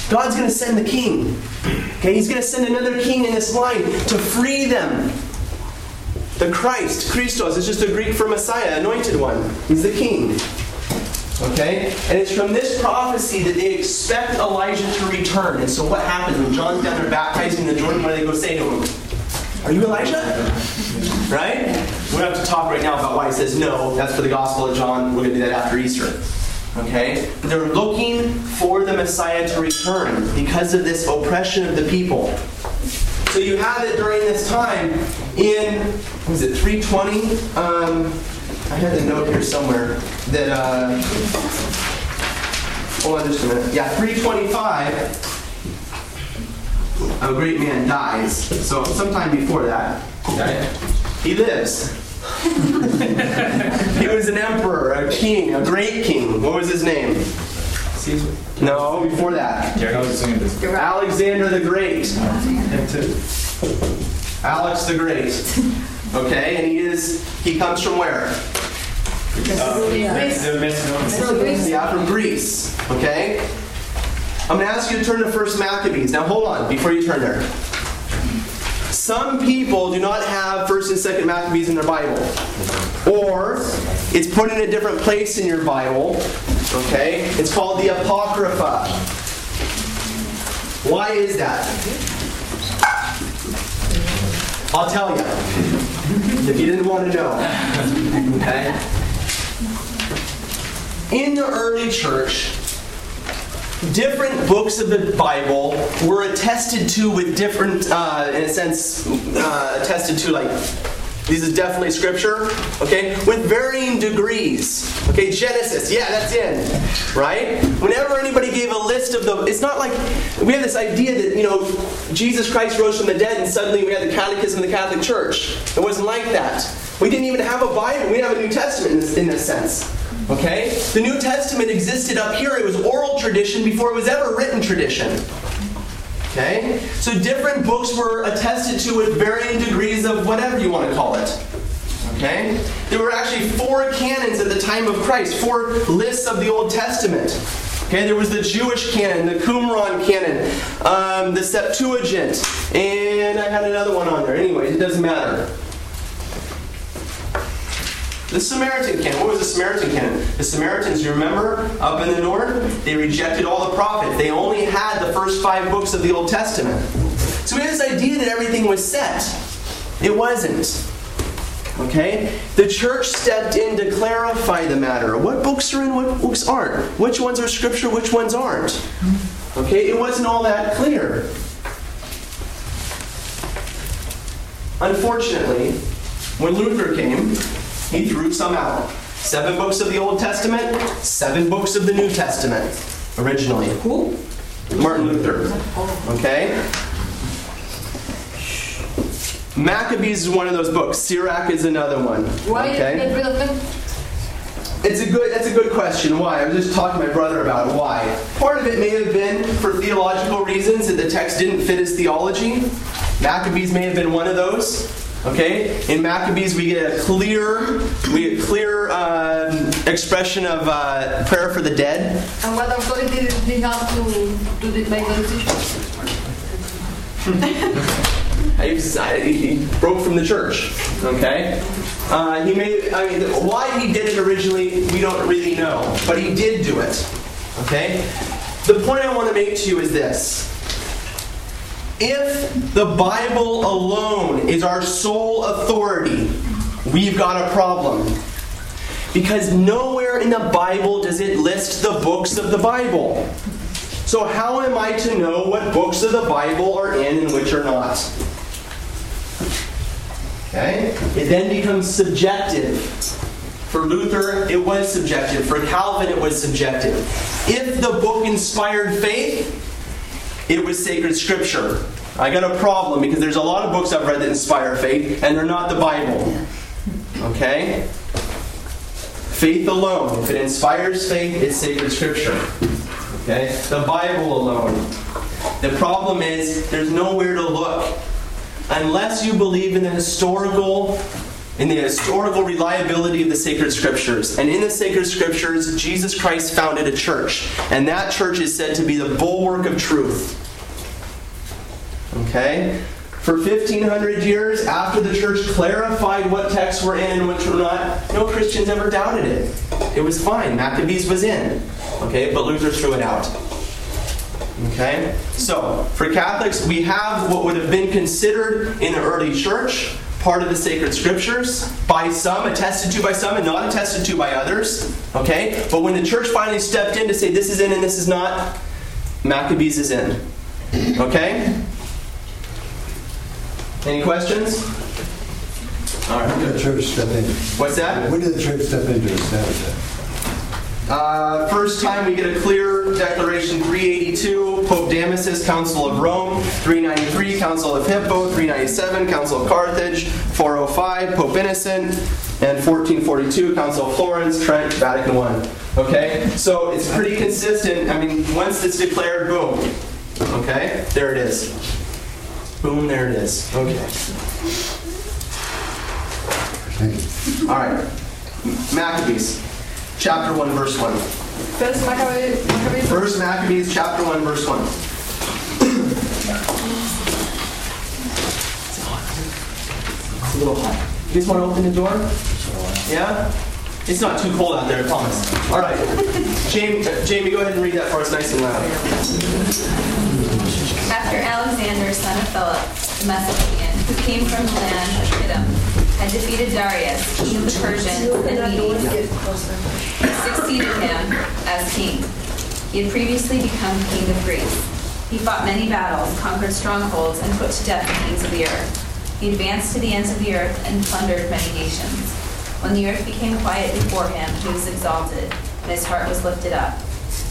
God's going to send the king. Okay, he's going to send another king in this line to free them. The Christ, Christos, is just a Greek for Messiah, anointed one. He's the king. Okay? And it's from this prophecy that they expect Elijah to return. And so what happens when John's down there baptizing the Jordan? What do they go say to him? Are you Elijah? Right? We don't have to talk right now about why he says no. That's for the Gospel of John. We're going to do that after Easter. Okay? They're looking for the Messiah to return because of this oppression of the people. So you have it during this time in, was it 320? Um, I had the note here somewhere that, uh, hold on just a minute. Yeah, 325, a great man dies. So sometime before that, he lives. (laughs) he was an emperor, a king, a great king. What was his name? Caesar. No, before that. I was singing this. Alexander the Great. Alex the Great. Okay, and he is, he comes from where? The Macedonians. Yeah, from Greece. Okay? I'm going to ask you to turn to First Maccabees. Now hold on before you turn there. Some people do not have First and Second Maccabees in their Bible, or it's put in a different place in your Bible. Okay, it's called the Apocrypha. Why is that? I'll tell you. If you didn't want to know. Okay? In the early church, different books of the Bible were attested to with different, uh, in a sense, uh, attested to like, this is definitely scripture, okay, with varying degrees. Okay, Genesis, yeah, that's in, right? Whenever anybody gave a list of the, it's not like we have this idea that, you know, Jesus Christ rose from the dead and suddenly we had the catechism of the Catholic Church. It wasn't like that. We didn't even have a Bible, we didn't have a New Testament in this, in this sense. Okay? The New Testament existed up here. It was oral tradition before it was ever written tradition. Okay? So different books were attested to with varying degrees of whatever you want to call it. Okay? There were actually four canons at the time of Christ, four lists of the Old Testament. Okay, there was the Jewish canon, the Qumran canon, um, the Septuagint, and I had another one on there. Anyways, it doesn't matter. The Samaritan canon. What was the Samaritan canon? The Samaritans, you remember, up in the north, they rejected all the prophets. They only had the first five books of the Old Testament. So we have this idea that everything was set. It wasn't. Okay? The church stepped in to clarify the matter. What books are in, what books aren't? Which ones are scripture, which ones aren't? Okay? It wasn't all that clear. Unfortunately, when Luther came, he threw some out. Seven books of the Old Testament, seven books of the New Testament, originally. Who? Martin Luther. Okay? Maccabees is one of those books. Sirach is another one. Why did okay? get rid of them? It's a good. That's a good question. Why? I was just talking to my brother about it. Why? Part of it may have been for theological reasons that the text didn't fit his theology. Maccabees may have been one of those. Okay. In Maccabees, we get a clear, we get clear um, expression of uh, prayer for the dead. And what authority did he have to, to make the decision? (laughs) He, was- I- he broke from the church. Okay. Uh, he made. I mean, why he did it originally, we don't really know, but he did do it. Okay. The point I want to make to you is this. If the Bible alone is our sole authority, we've got a problem. Because nowhere in the Bible does it list the books of the Bible. So, how am I to know what books of the Bible are in and which are not? Okay? It then becomes subjective. For Luther, it was subjective. For Calvin, it was subjective. If the book inspired faith, it was sacred scripture. I got a problem because there's a lot of books I've read that inspire faith, and they're not the Bible. Okay? Faith alone. If it inspires faith, it's sacred scripture. Okay? The Bible alone. The problem is there's nowhere to look. Unless you believe in the historical in the historical reliability of the sacred scriptures. And in the sacred scriptures, Jesus Christ founded a church. And that church is said to be the bulwark of truth. Okay? For 1500 years, after the church clarified what texts were in and which were not, no Christians ever doubted it. It was fine. Maccabees was in. Okay? But Luther threw it out. Okay? So, for Catholics, we have what would have been considered in the early church part of the sacred scriptures by some, attested to by some, and not attested to by others. Okay? But when the church finally stepped in to say this is in and this is not, Maccabees is in. Okay? Any questions? All right, When did the church step in? What's that? When did the church step in to establish that? Uh, first time we get a clear declaration 382, Pope Damasus, Council of Rome, 393, Council of Hippo, 397, Council of Carthage, 405, Pope Innocent, and 1442, Council of Florence, Trent, Vatican I. Okay? So it's pretty consistent. I mean, once it's declared, boom. Okay? There it is. Boom, there it is. Okay. All right. Maccabees, chapter 1, verse 1. First Maccabees, Maccabees First Maccabees chapter 1 verse 1. It's a little hot. You guys want to open the door? Yeah? It's not too cold out there, I promise. All right. Jamie, uh, Jamie, go ahead and read that for us nice and loud. After Alexander, son of Philip, the Macedonian, who came from the land of Kittim, had defeated Darius, king of the Persians and Medes, succeeded him as king. He had previously become king of Greece. He fought many battles, conquered strongholds, and put to death the kings of the earth. He advanced to the ends of the earth and plundered many nations. When the earth became quiet before him, he was exalted, and his heart was lifted up.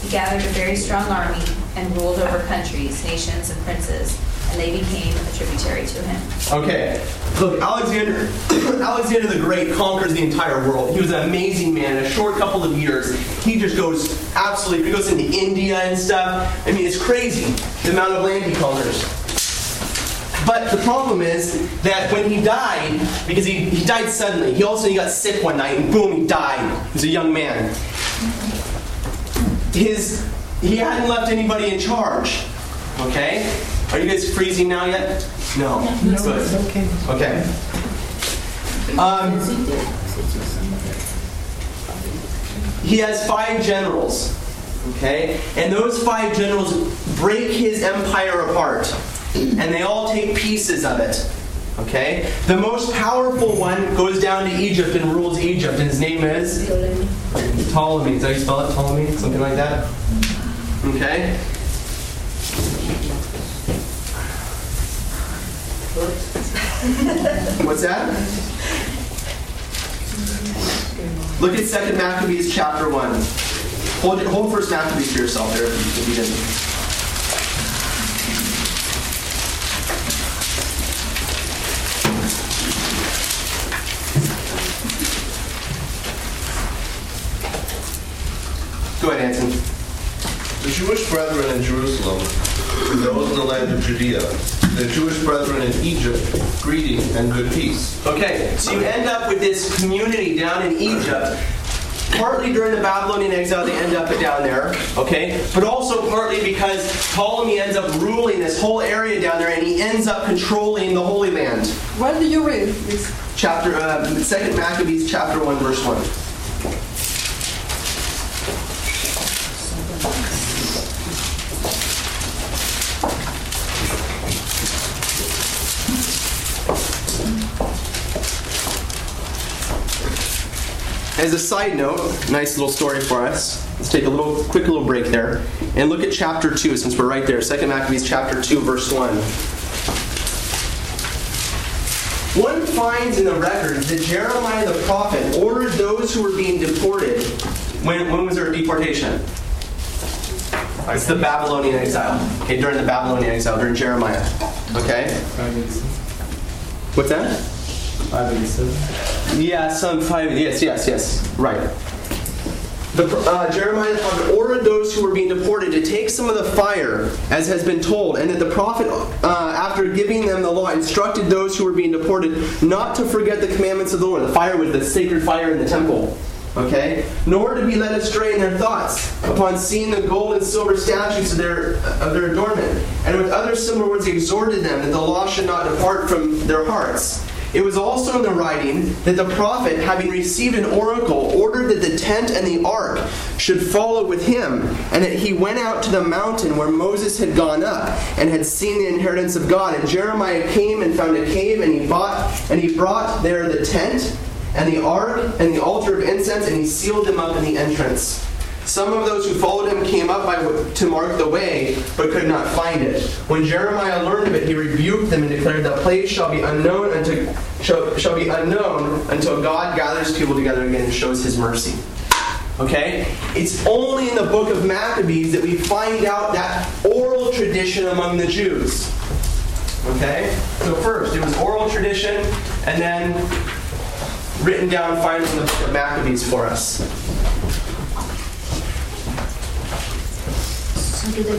He gathered a very strong army and ruled over countries, nations, and princes, and they became a tributary to him. Okay. Look, Alexander (coughs) Alexander the Great conquers the entire world. He was an amazing man. In a short couple of years, he just goes absolutely, he goes into India and stuff. I mean, it's crazy the amount of land he conquers. But the problem is that when he died, because he, he died suddenly, he also he got sick one night and boom, he died. He's a young man. His he hadn't left anybody in charge. Okay? Are you guys freezing now yet? No. Good. okay. Okay. Um, he has five generals. Okay? And those five generals break his empire apart. And they all take pieces of it. Okay? The most powerful one goes down to Egypt and rules Egypt, and his name is Ptolemy. Is that how you spell it? Ptolemy? Something like that? Okay? (laughs) What's that? Look at Second Maccabees chapter one. Hold, it- hold First Maccabees for yourself there if you didn't. Go ahead, Anson. The Jewish brethren in Jerusalem, those in the land of Judea, the Jewish brethren in Egypt, greeting and good peace. Okay, so you end up with this community down in Egypt. Partly during the Babylonian exile, they end up down there, okay? But also partly because Ptolemy ends up ruling this whole area down there and he ends up controlling the Holy Land. Where do you read this? Chapter, uh, 2 Maccabees, chapter 1, verse 1. As a side note, nice little story for us. Let's take a little quick little break there and look at chapter 2 since we're right there. 2 Maccabees chapter 2 verse 1. one finds in the records that Jeremiah the prophet ordered those who were being deported. When, when was their deportation? It's the Babylonian exile. Okay, during the Babylonian exile, during Jeremiah. Okay? What's that? Five eighty-seven. Yeah, some five. Yes, yes, yes. Right. The, uh, Jeremiah the prophet ordered those who were being deported to take some of the fire, as has been told, and that the prophet, uh, after giving them the law, instructed those who were being deported not to forget the commandments of the Lord. The fire was the sacred fire in the temple. Okay? Nor to be led astray in their thoughts upon seeing the gold and silver statues of their, of their adornment. And with other similar words, he exhorted them that the law should not depart from their hearts. It was also in the writing that the prophet, having received an oracle, ordered that the tent and the ark should follow with him, and that he went out to the mountain where Moses had gone up and had seen the inheritance of God. And Jeremiah came and found a cave, and he bought and he brought there the tent and the ark and the altar of incense, and he sealed them up in the entrance. Some of those who followed him came up by, to mark the way, but could not find it. When Jeremiah learned of it, he rebuked them and declared, "The place shall be unknown unto shall, shall be unknown until God gathers people together again and shows His mercy." Okay, it's only in the book of Maccabees that we find out that oral tradition among the Jews. Okay, so first it was oral tradition, and then written down finally in the book of Maccabees for us.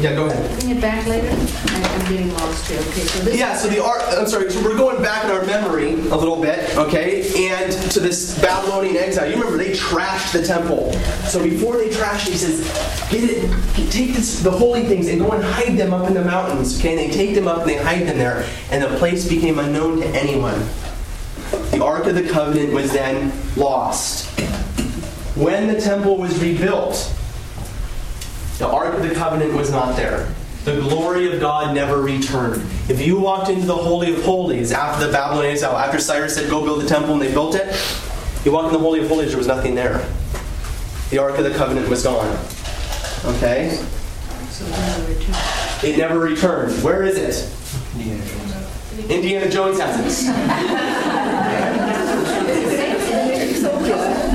Yeah, go ahead. Bring it back later? I- I'm getting lost here. Okay, so this. Yeah, so the art, I'm sorry, so we're going back in our memory a little bit, okay? And to this Babylonian exile. You remember they trashed the temple. So before they trashed it, he says, get it, take this, the holy things and go and hide them up in the mountains, okay? And they take them up and they hide them there. And the place became unknown to anyone. The Ark of the Covenant was then lost. When the temple was rebuilt, the Ark of the Covenant was not there. The glory of God never returned. If you walked into the Holy of Holies after the Babylonian exile, after Cyrus said, go build the temple, and they built it, you walked in the Holy of Holies, there was nothing there. The Ark of the Covenant was gone. Okay? It never returned. Where is it? Indiana Jones has it. (laughs)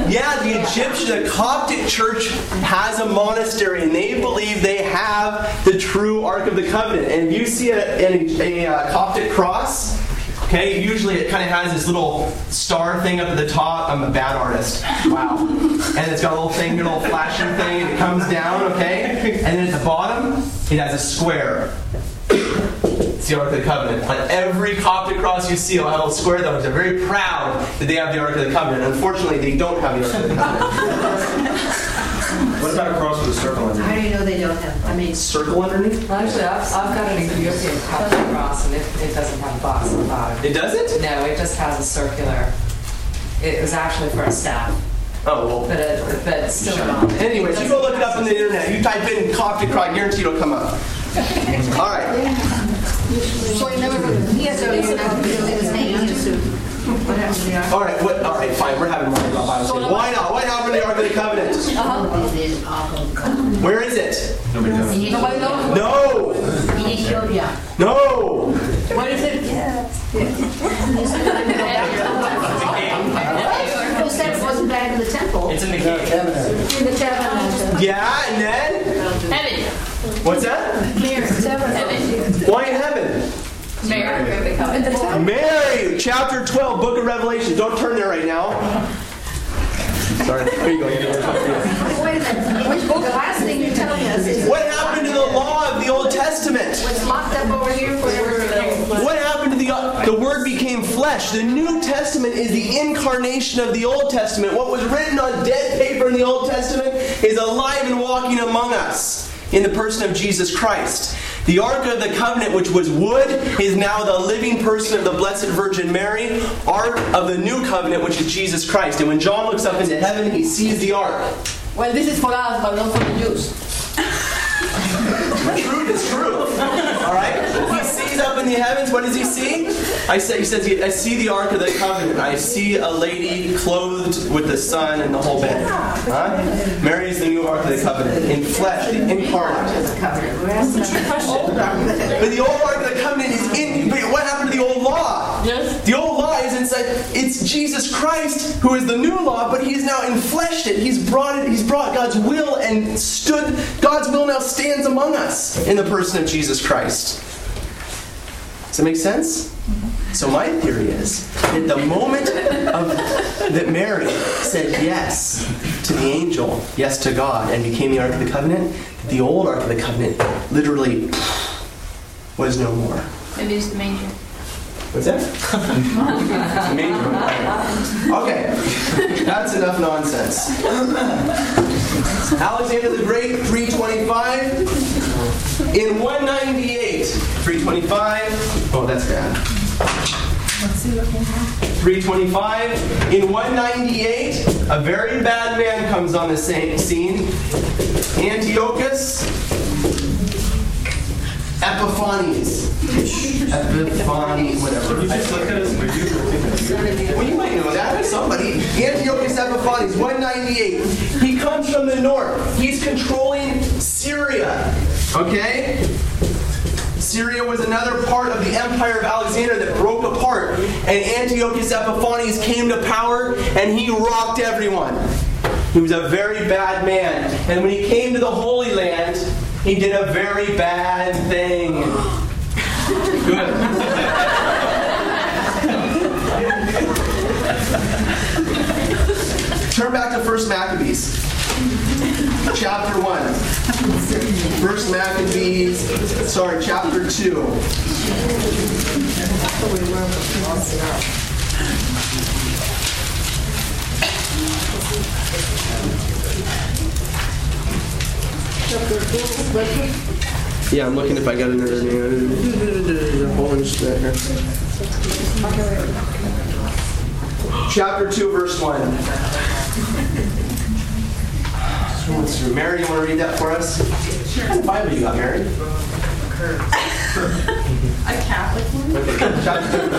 Yeah, the Egyptian, the Coptic church has a monastery, and they believe they have the true Ark of the Covenant. And if you see a, a, a, uh, Coptic cross, okay, usually it kind of has this little star thing up at the top. I'm a bad artist. Wow. And it's got a little thing, a little flashing thing, and it comes down, okay? And then at the bottom, it has a square. It's the Ark of the Covenant. On every Coptic cross you see, it'll have a little square though. They're very proud that they have the Ark of the Covenant. Unfortunately, they don't have the Ark of the Covenant. What about a cross with a circle underneath? How do you know they don't have, I mean, Circle underneath? Actually, I've, I've got an Ethiopian Coptic cross, and it, it doesn't have a box on the bottom. It doesn't? No, it just has a circular. It was actually for a staff, Oh, well. but it, but it's still not. Anyways, you go look it up on the internet. You type in Coptic cross, I guarantee it'll come up. (laughs) All right. So you never, he has a, it's not, his name is what happened to the ark? All right. What, all right. Fine. We're having more about Bible study. Why not? What happened to the Ark of the Covenant? Where is it? Nobody knows. Nobody knows? No. In Ethiopia. No. What is it? Who said it wasn't back in the temple? It's in the cave. In the tabernacle. Yeah, and then Heaven. what's that? Here, tabernacle. Why in heaven? Mary of. Mary, chapter 12, book of Revelation. Don't turn there right now. Sorry. Here you go. Wait a minute, which book, the last thing you're telling us is What happened to the law of the Old Testament? what's locked up over here for everything. What happened to the uh, the Word became flesh? The New Testament is the incarnation of the Old Testament. What was written on dead paper in the Old Testament is alive and walking among us in the person of Jesus Christ. The Ark of the Covenant, which was wood, is now the living person of the Blessed Virgin Mary. Ark of the New Covenant, which is Jesus Christ. And when John looks up into heaven, he sees the Ark. Well, this is for us, but not for the Jews. (laughs) Truth is truth. All right. He sees up in the heavens. What does he see? I say, he says, I see the ark of the covenant. I see a lady clothed with the sun and the whole bit. Huh? Mary is the new ark of the covenant in flesh, the incarnate. But the old ark of the covenant is in. But what happened to the old law? Yes. The old law is inside. it's Jesus Christ who is the new law, but he's now enfleshed it. He's brought it, he's brought God's will and stood, God's will now stands among us in the person of Jesus Christ. Does that make sense? So my theory is that the moment of, that Mary said yes to the angel, yes to God, and became the Ark of the Covenant, the old Ark of the Covenant literally was no more. Maybe it's the manger. What's that? Manger. (laughs) Okay, that's enough nonsense. Alexander the Great, 325. In 198, 325. Oh, that's bad. 325. In 198, a very bad man comes on the same scene. Antiochus Epiphanes. Epiphanes, whatever. Well, you might know that. Somebody. Antiochus Epiphanes, 198. He comes from the north. He's controlling Syria. Okay? Syria was another part of the empire of Alexander that broke apart. And Antiochus Epiphanes came to power and he rocked everyone. He was a very bad man. And when he came to the Holy Land, he did a very bad thing. Good. Turn back to First Maccabees, chapter 1. First Maccabees, sorry, chapter 2. Yeah, I'm looking if I got another bunch there. Chapter 2, verse 1. Mary, you want to read that for us? What kind of Bible you got, Mary? A Catholic one? Okay, chapter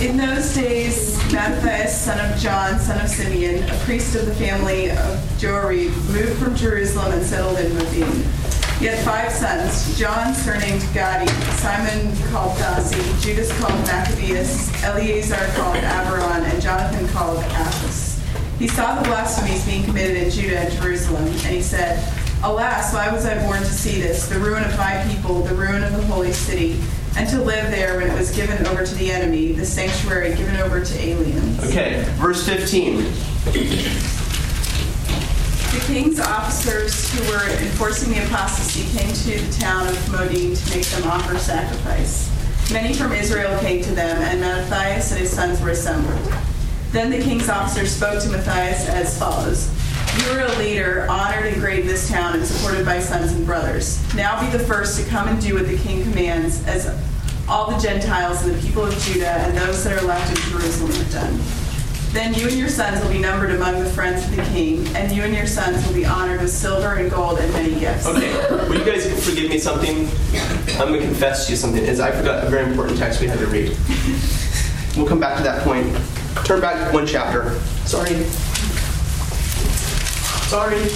2. In those days, Mattathias, son of John, son of Simeon, a priest of the family of Joarib, moved from Jerusalem and settled in Modin. He had five sons, John surnamed Gadi, Simon called Dasi, Judas called Maccabeus, Eleazar called Aberon, and Jonathan called Athos. He saw the blasphemies being committed in Judah and Jerusalem, and he said, Alas, why was I born to see this, the ruin of my people, the ruin of the holy city, and to live there when it was given over to the enemy, the sanctuary given over to aliens? Okay, verse 15. The king's officers who were enforcing the apostasy came to the town of Modin to make them offer sacrifice. Many from Israel came to them, and Mattathias and his sons were assembled. Then the king's officers spoke to Matthias as follows You are a leader, honored and great in this town, and supported by sons and brothers. Now be the first to come and do what the king commands, as all the Gentiles and the people of Judah and those that are left in Jerusalem have done. Then you and your sons will be numbered among the friends of the king, and you and your sons will be honored with silver and gold and many gifts. Okay, will you guys forgive me something? I'm going to confess to you something. Is I forgot a very important text we had to read. We'll come back to that point. Turn back one chapter. Sorry. Sorry.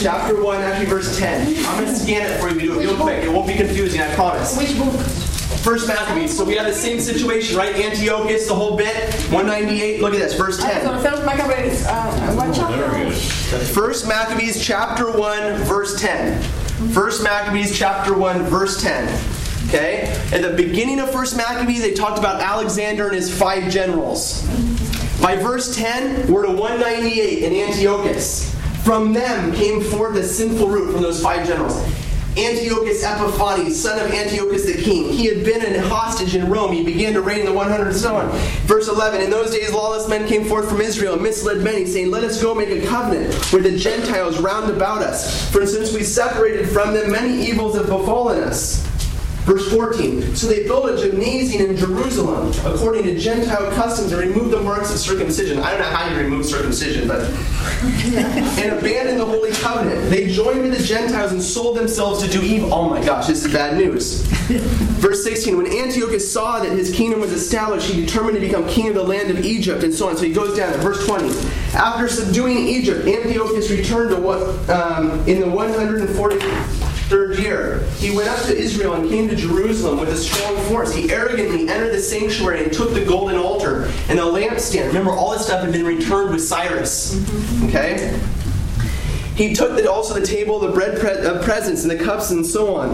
Chapter 1, actually verse 10. I'm going to scan it for you. We do it real quick. It won't be confusing, I promise. Which book? First Maccabees. So we have the same situation, right? Antiochus, the whole bit. 198. Look at this, verse 10. So first Maccabees, uh, what chapter? First Maccabees chapter 1 verse 10. First Maccabees chapter 1 verse 10. Okay? At the beginning of First Maccabees they talked about Alexander and his five generals. By verse 10, we're to 198 in Antiochus. From them came forth a sinful root from those five generals. Antiochus Epiphanes, son of Antiochus the king. He had been a hostage in Rome. He began to reign in the 100 and so on. Verse 11 In those days, lawless men came forth from Israel and misled many, saying, Let us go make a covenant with the Gentiles round about us. For since we separated from them, many evils have befallen us. Verse 14. So they built a gymnasium in Jerusalem according to Gentile customs and removed the marks of circumcision. I don't know how you remove circumcision, but. (laughs) and abandoned the Holy Covenant. They joined with the Gentiles and sold themselves to do evil. Oh my gosh, this is bad news. (laughs) Verse 16. When Antiochus saw that his kingdom was established, he determined to become king of the land of Egypt and so on. So he goes down to verse 20. After subduing Egypt, Antiochus returned to what um, in the 143rd year. He went up to Israel and came to Jerusalem with a strong force. He arrogantly entered the sanctuary and took the golden altar and the lampstand. Remember, all this stuff had been returned with Cyrus. Okay? He took the, also the table, the bread pre- uh, presence, and the cups, and so on,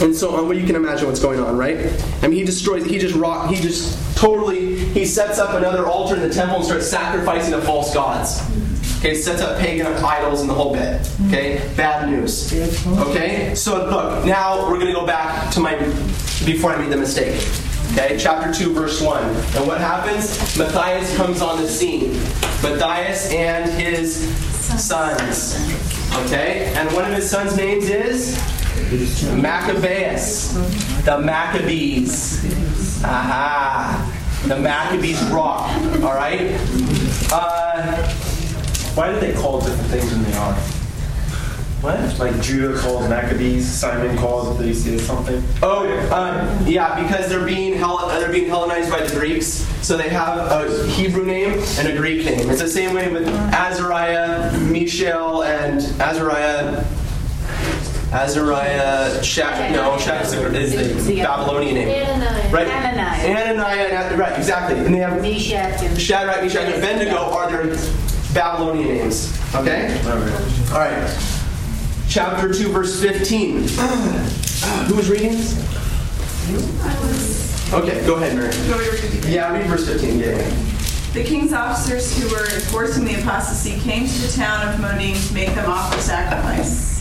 and so on. Well, you can imagine what's going on, right? I mean, he destroys. He just rock. He just totally. He sets up another altar in the temple and starts sacrificing to false gods. Okay, sets up pagan idols and the whole bit. Okay, bad news. Okay, so look. Now we're going to go back to my before I made the mistake. Okay, chapter 2, verse 1. And what happens? Matthias comes on the scene. Matthias and his sons. Okay, and one of his sons' names is Maccabeus. The Maccabees. Aha. The Maccabees rock. All right? Uh, Why do they call different things than they are? what? Like Judah calls Maccabees, Simon calls they say something. Oh, um, yeah, because they're being Hell- they're being Hellenized by the Greeks, so they have a Hebrew name and a Greek name. It's the same way with Azariah, Mishael, and Azariah. Azariah, Shak, no, Shak is the, is Babylonian name. Ananias. Right? Ananias. Ananiah, right, exactly. And they have Meshach and Shadrach, Meshach, and Abednego are their Babylonian names. Okay? All right. Chapter 2, verse 15. (clears throat) Who was reading? Okay, go ahead, Mary. You want me to read it? Yeah, read verse 15. Yeah, yeah. The king's officers who were enforcing the apostasy came to the town of Modin to make them offer sacrifice.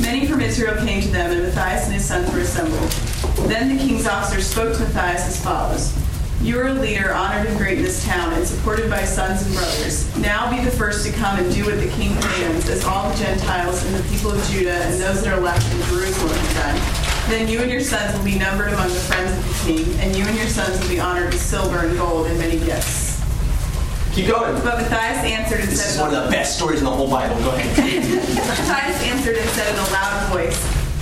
Many from Israel came to them, and Matthias and his sons were assembled. Then the king's officers spoke to Matthias as follows You are a leader, honored and great in this town, and supported by sons and brothers. Now be the first to come and do what the king commands, as all the Gentiles and the people of Judah and those that are left in Jerusalem have done. Then you and your sons will be numbered among the friends of the king, and you and your sons will be honored with silver and gold and many gifts. Keep going. But Matthias answered and This is one of the best stories in the whole Bible. Go ahead. (laughs) Matthias answered and said in a loud voice,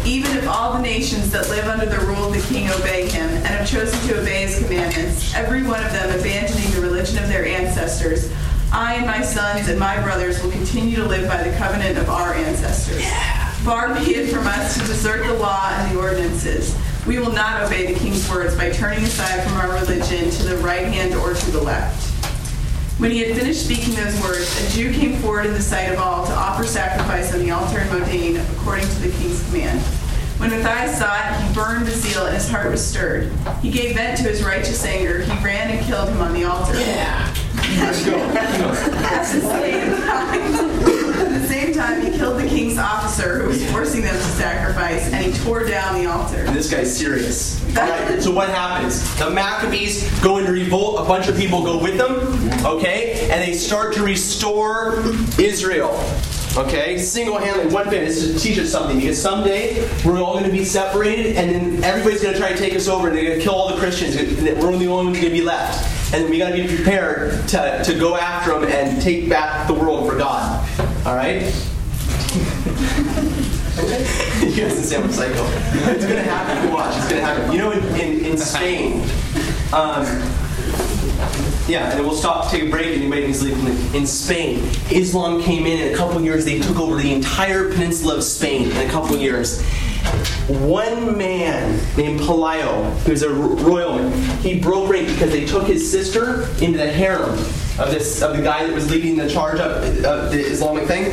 Even if all the nations that live under the rule of the king obey him and have chosen to obey his commandments, every one of them abandoning the religion of their ancestors, I and my sons and my brothers will continue to live by the covenant of our ancestors. Far be it from us to desert the law and the ordinances. We will not obey the king's words by turning aside from our religion to the right hand or to the left. When he had finished speaking those words, a Jew came forward in the sight of all to offer sacrifice on the altar in Modin according to the king's command. When Matthias saw it, he burned with zeal and his heart was stirred. He gave vent to his righteous anger. He ran and killed him on the altar. Yeah. Let's go. (laughs) At the same time, at the same time, he killed the king's officer who was forcing them to sacrifice, and he tore down the altar. This guy's serious. (laughs) All right, so what happens? The Maccabees go into revolt. A bunch of people go with them, okay? And they start to restore Israel. Okay, single-handedly, one thing. This is to teach us something because someday we're all going to be separated, and then everybody's going to try to take us over, and they're going to kill all the Christians. and We're the only ones going to be left, and we got to be prepared to, to go after them and take back the world for God. All right. (laughs) you guys can say I'm psycho. It's gonna happen. Watch. It's gonna happen. You know, in, in, in Spain, um, yeah, and we'll stop, to take a break, anybody needs to leave. In Spain, Islam came in. In a couple years, they took over the entire peninsula of Spain. In a couple years, one man named Pelayo, who's a royal man, he broke rank because they took his sister into the harem of this of the guy that was leading the charge of, of the Islamic thing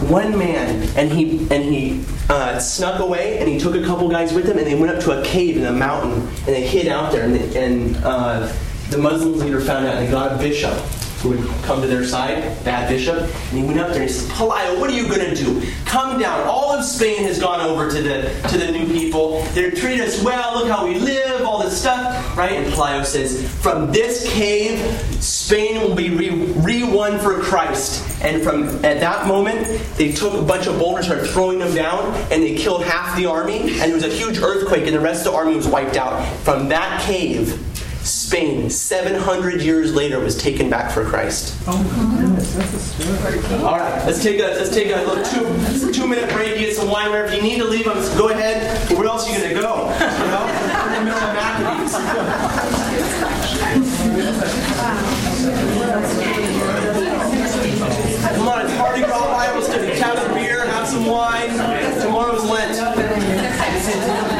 one man and he and he uh, snuck away and he took a couple guys with him and they went up to a cave in a mountain and they hid out there and, and uh, the Muslim leader found out and they got a bishop who would come to their side, bad bishop, and he went up there and he said, Pelayo, what are you going to do? Come down. All of Spain has gone over to the to the new people. They're treating us well. Look how we live. All this stuff, right? And Pelayo says, from this cave, Spain will be re- re-won for Christ. And from at that moment, they took a bunch of boulders, started throwing them down, and they killed half the army. And there was a huge earthquake, and the rest of the army was wiped out. From that cave, Spain, 700 years later, was taken back for Christ. All right, let's take a let's take a little two two minute break. Get some wine. Wherever you need to leave them, go ahead. But where else are you gonna go? You know, in the middle of Maccabees. Come on, it's Mardi Gras Bible study. Have some beer, have some wine. Tomorrow's Lent.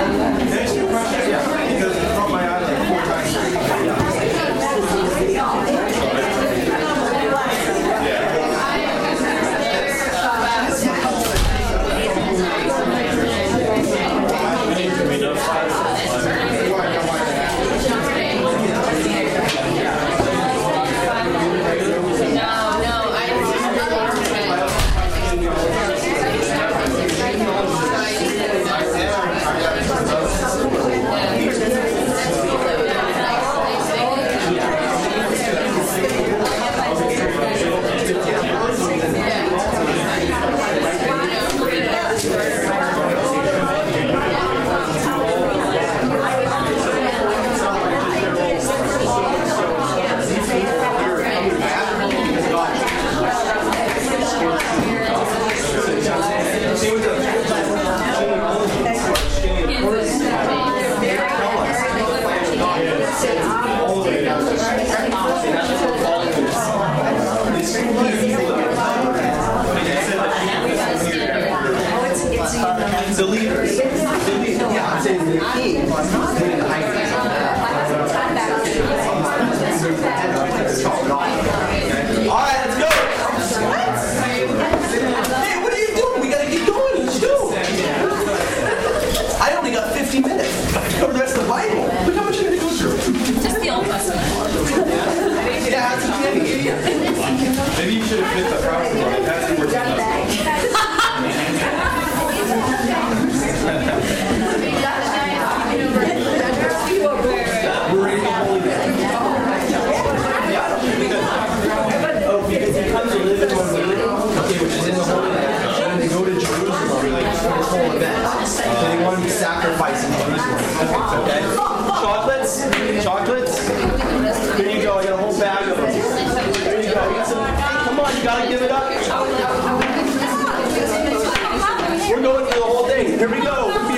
Here we go. We'll be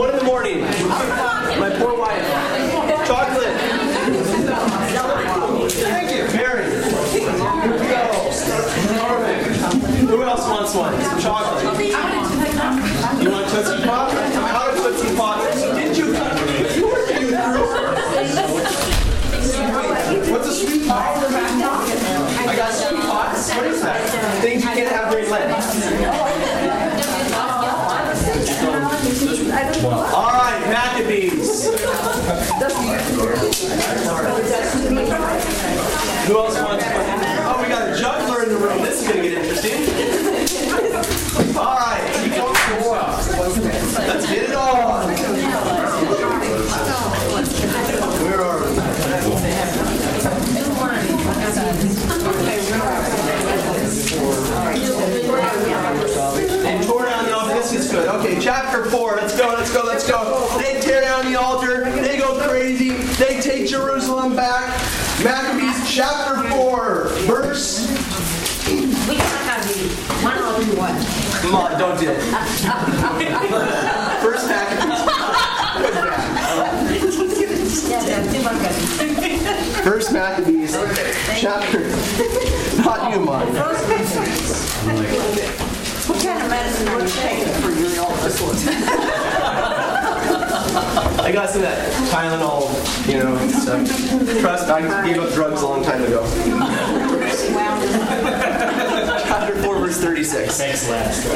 one in the morning. My poor wife. Chocolate. Thank you. Mary. Here we go. Who else wants one? Some chocolate. You want Tootsie Pop? How are Tootsie Pop? Didn't you? You were you through. What's a sweet pot? I got sweet pots. What is that? Things you can't have during Lent. All right, Maccabees. Who else wants one? Oh, we got a juggler in the room. This is going to get interesting. All right, let's get it on. Where are we? And tore down the altar. This is good. Okay, chapter 4. Let's go, let's go, let's go. They tear down the altar. They go crazy. They take Jerusalem back. Maccabees chapter 4, verse. We gotta have the one or two one. Come on, don't do it. First Maccabees. First Maccabees, chapter. Not you, Mom. What kind of medicine are you taking for your illness? I got some of that Tylenol, you know, stuff. Trust, I gave up drugs a long time ago. Chapter 4, verse 36. Thanks, last.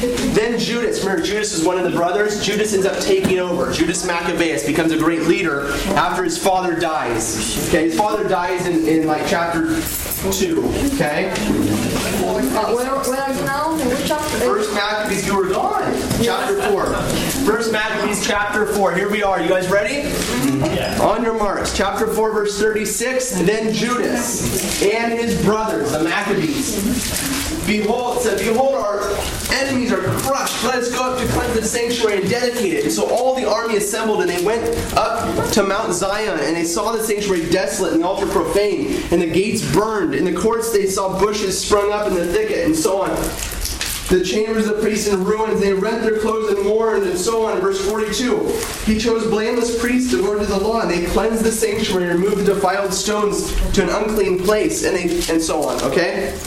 Then then Judas, remember Judas is one of the brothers. Judas ends up taking over. Judas Maccabeus becomes a great leader after his father dies. Okay, his father dies in, in like chapter two. Okay, Uh, where, where are you now? In which chapter? First Maccabees, you were gone. Chapter four. First Maccabees, chapter four. Here we are. You guys ready? Yeah. On your marks. Chapter four, verse thirty-six. Then Judas and his brothers, the Maccabees. Behold, said, behold, our enemies are crushed. Let us go up to cleanse the sanctuary and dedicate it. And so all the army assembled, and they went up to Mount Zion, and they saw the sanctuary desolate and the altar profane, and the gates burned. In the courts they saw bushes sprung up in the thicket, and so on. The chambers of the priests in ruins, they rent their clothes and mourned, and so on. Verse 42. He chose blameless priests devoted to the law, and they cleansed the sanctuary removed the defiled stones to an unclean place, and, they, and so on. Okay?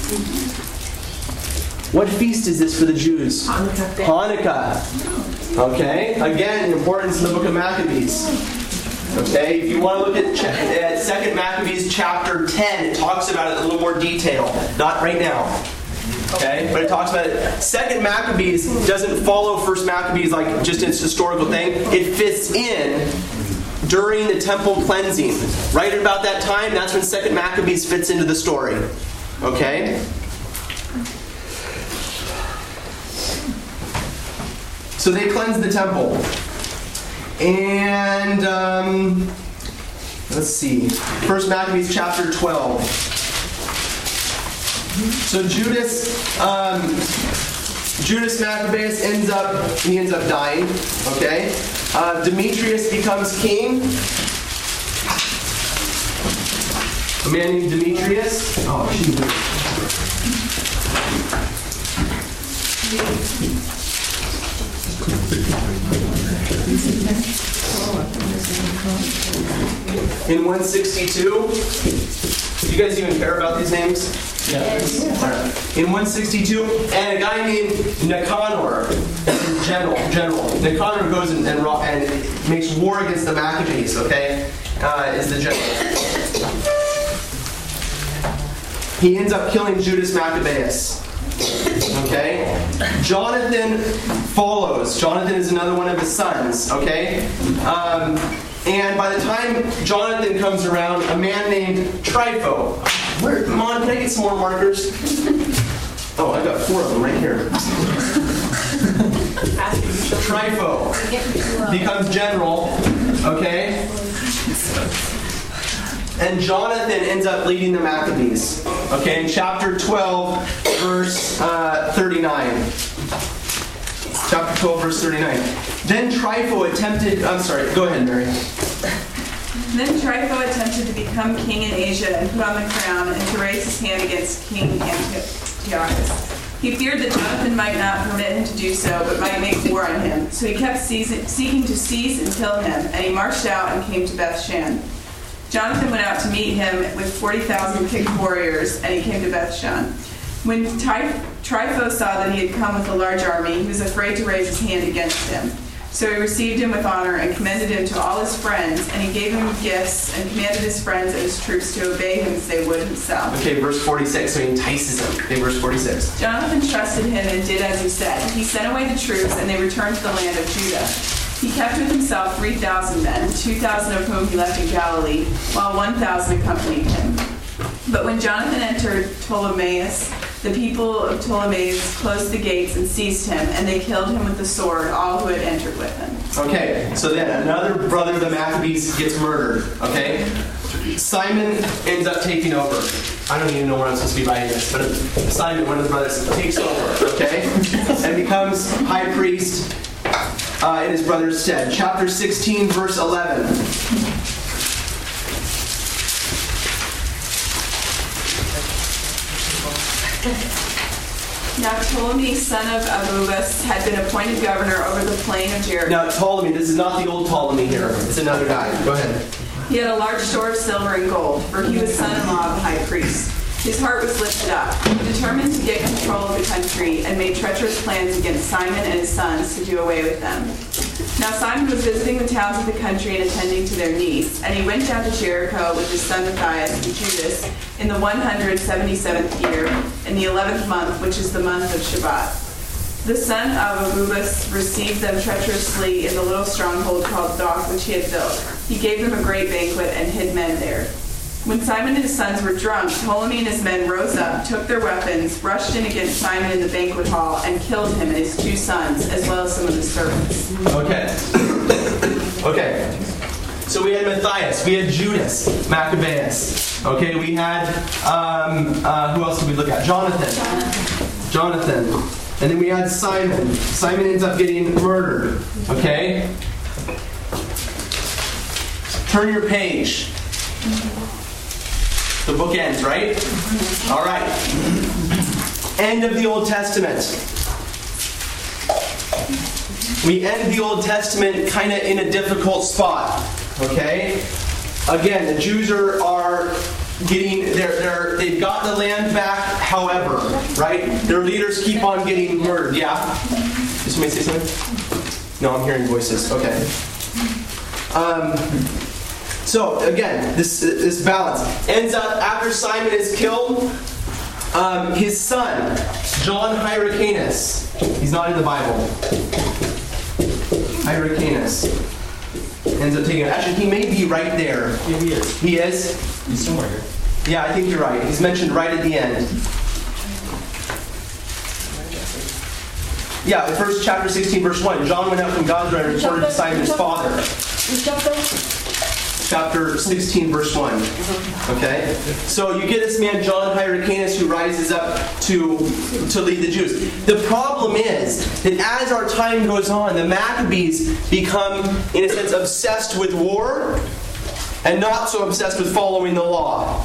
What feast is this for the Jews? Hanukkah. Okay? Again, importance in the book of Maccabees. Okay, if you want to look at, at Second Maccabees chapter 10, it talks about it in a little more detail. Not right now. Okay, but it talks about it. Second Maccabees doesn't follow First Maccabees like just its historical thing. It fits in during the temple cleansing. Right about that time, that's when Second Maccabees fits into the story. Okay? So they cleanse the temple. And um, let's see. First Maccabees chapter 12. So Judas, um, Judas Maccabeus ends up he ends up dying. Okay, uh, Demetrius becomes king. A man named Demetrius. Oh, she. In 162, do you guys even care about these names? Yes. In 162, and a guy named Nicanor, general, general. Nicanor goes and, and, and makes war against the Maccabees. Okay, uh, is the general. He ends up killing Judas Maccabeus. Okay? Jonathan follows. Jonathan is another one of his sons. Okay? Um, and by the time Jonathan comes around, a man named Trypho. Where, Mon, can I get some more markers? Oh, I've got four of them right here. Trypho becomes general. Okay? And Jonathan ends up leading the Maccabees. Okay, in chapter 12, verse uh, 39. Chapter 12, verse 39. Then Trypho attempted. I'm sorry, go ahead, Mary. Then Trypho attempted to become king in Asia and put on the crown and to raise his hand against King Antiochus. He feared that Jonathan might not permit him to do so, but might make war on him. So he kept seizing, seeking to seize and kill him, and he marched out and came to Beth Shan. Jonathan went out to meet him with 40,000 picked warriors, and he came to Beth Shan. When Ty- Trypho saw that he had come with a large army, he was afraid to raise his hand against him. So he received him with honor and commended him to all his friends, and he gave him gifts and commanded his friends and his troops to obey him as they would himself. Okay, verse 46. So he entices him. Okay, verse 46. Jonathan trusted him and did as he said. He sent away the troops, and they returned to the land of Judah. He kept with himself 3,000 men, 2,000 of whom he left in Galilee, while 1,000 accompanied him. But when Jonathan entered Ptolemais, the people of Ptolemais closed the gates and seized him, and they killed him with the sword, all who had entered with him. Okay, so then another brother of the Maccabees gets murdered. Okay, Simon ends up taking over. I don't even know where I'm supposed to be writing this, but Simon, one of the brothers, takes over. Okay, and becomes high priest uh, in his brother's stead. Chapter 16, verse 11. Now Ptolemy, son of Abubus, had been appointed governor over the plain of Jericho. Now Ptolemy, this is not the old Ptolemy here. It's another guy. Go ahead. He had a large store of silver and gold, for he was son-in-law of the high priest. His heart was lifted up. He determined to get control of the country and made treacherous plans against Simon and his sons to do away with them. Now Simon was visiting the towns of the country and attending to their needs, and he went down to Jericho with his son Matthias and Judas in the 177th year, in the 11th month, which is the month of Shebat. The son of Abubus received them treacherously in the little stronghold called Dok, which he had built. He gave them a great banquet and hid men there. When Simon and his sons were drunk, Ptolemy and his men rose up, took their weapons, rushed in against Simon in the banquet hall, and killed him and his two sons, as well as some of his servants. Okay. (coughs) Okay. So we had Matthias, we had Judas, Maccabeus. Okay, we had um, uh, who else did we look at? Jonathan. Jonathan. And then we had Simon. Simon ends up getting murdered. Okay? Turn your page. The book ends, right? All right. End of the Old Testament. We end the Old Testament kind of in a difficult spot. Okay? Again, the Jews are, are getting they're, they're they've got the land back, however, right? Their leaders keep on getting murdered. Yeah? Did somebody say something? No, I'm hearing voices. Okay. Um, so again, this this balance ends up after Simon is killed. Um, his son, John Hyrcanus, he's not in the Bible. Hyrcanus ends up taking it. Actually, he may be right there. Yeah, he is. He is. He's somewhere here. Yeah, I think you're right. He's mentioned right at the end. Yeah, the first chapter 16, verse 1. John went out from God's right and reported to Simon his father. Chapter 16, verse 1. Okay? So you get this man, John Hyrcanus, who rises up to, to lead the Jews. The problem is that as our time goes on, the Maccabees become, in a sense, obsessed with war and not so obsessed with following the law.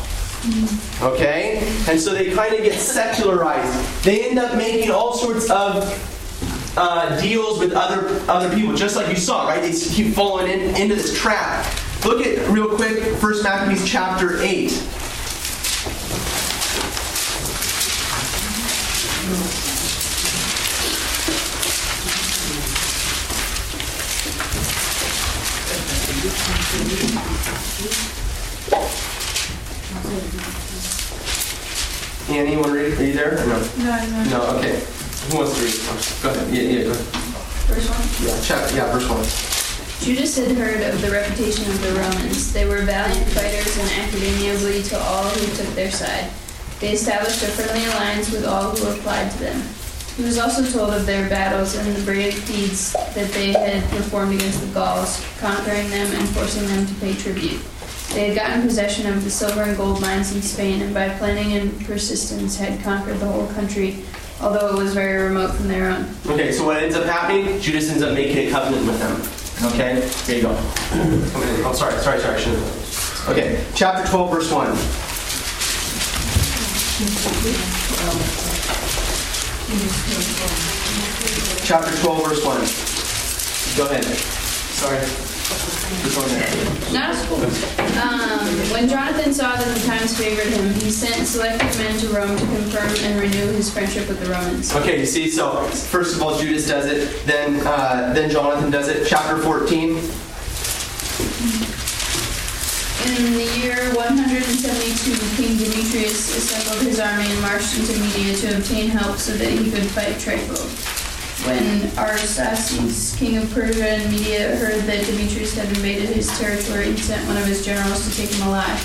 Okay? And so they kind of get secularized. They end up making all sorts of uh, deals with other other people, just like you saw, right? They keep falling in, into this trap. Look at real quick, First Maccabees chapter eight. Annie, you want to read? Are you there? Or no? No, no. No. Okay. Who wants to read? Go ahead. Yeah, yeah. Go ahead. First one. Yeah. Chapter. Yeah. Verse one. Judas had heard of the reputation of the Romans. They were valiant fighters and acted amiably to all who took their side. They established a friendly alliance with all who applied to them. He was also told of their battles and the brave deeds that they had performed against the Gauls, conquering them and forcing them to pay tribute. They had gotten possession of the silver and gold mines in Spain, and by planning and persistence had conquered the whole country, although it was very remote from their own. Okay. So what ends up happening? Judas ends up making a covenant with them. Okay. Here you go. In. Oh, sorry. Sorry. Sorry. I should have. Okay. Chapter twelve, verse one. Chapter 12, verse 1. Go ahead. Sorry. This one there. Not a school. Um, when Jonathan saw that the times favored him, he sent selected men to Rome to confirm and renew his friendship with the Romans. Okay, you see, so first of all, Judas does it, then uh, then Jonathan does it. Chapter 14. In the year 172, King Demetrius assembled his army and marched into Media to obtain help so that he could fight Trypho. When Arsaces, king of Persia and Media, heard that Demetrius had invaded his territory, he sent one of his generals to take him alive.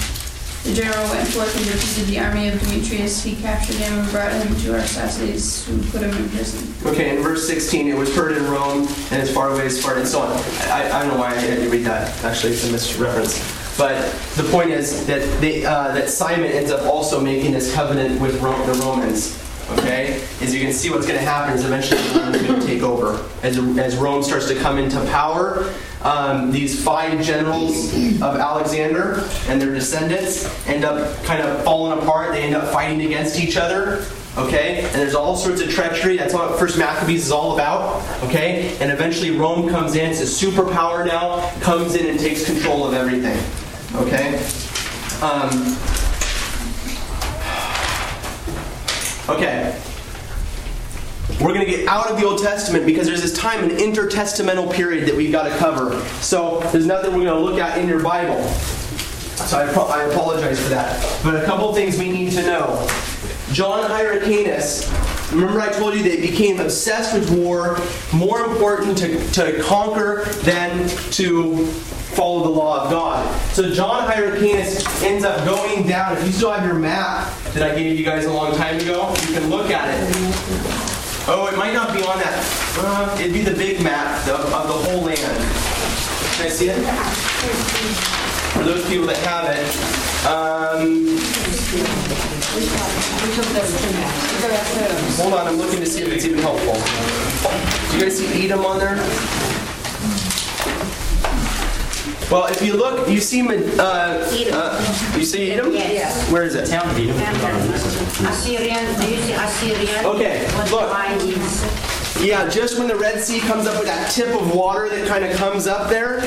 The general went forth and defeated the army of Demetrius. He captured him and brought him to Arsaces, who put him in prison. Okay, in verse 16, it was heard in Rome and as far away as Sparta and so on. I, I don't know why I had to read that. Actually, it's a misreference. But the point is that they, uh, that Simon ends up also making this covenant with Ro- the Romans. Okay, as you can see, what's going to happen is eventually Rome is going to take over as, as Rome starts to come into power. Um, these five generals of Alexander and their descendants end up kind of falling apart. They end up fighting against each other. Okay, and there's all sorts of treachery. That's what First Maccabees is all about. Okay, and eventually Rome comes in. It's a superpower now. Comes in and takes control of everything. Okay. Um, okay. We're going to get out of the Old Testament because there's this time, an intertestamental period that we've got to cover. So there's nothing we're going to look at in your Bible. So I, pro- I apologize for that. But a couple things we need to know. John Hyrcanus Remember, I told you they became obsessed with war, more important to, to conquer than to follow the law of God. So John Hyrcanus ends up going down. If you still have your map that I gave you guys a long time ago, you can look at it. Oh, it might not be on that. Uh, it'd be the big map of, of the whole land. Can I see it? For those people that have it. Um, hold on, I'm looking to see if it's even helpful. Do you guys see Edom on there? Well, if you look, you see, uh, uh, you see Edom? Yes. Where is it? Town of Edom. Assyrian, do you see Assyrian? Okay, look. Yeah, just when the Red Sea comes up with that tip of water that kind of comes up there.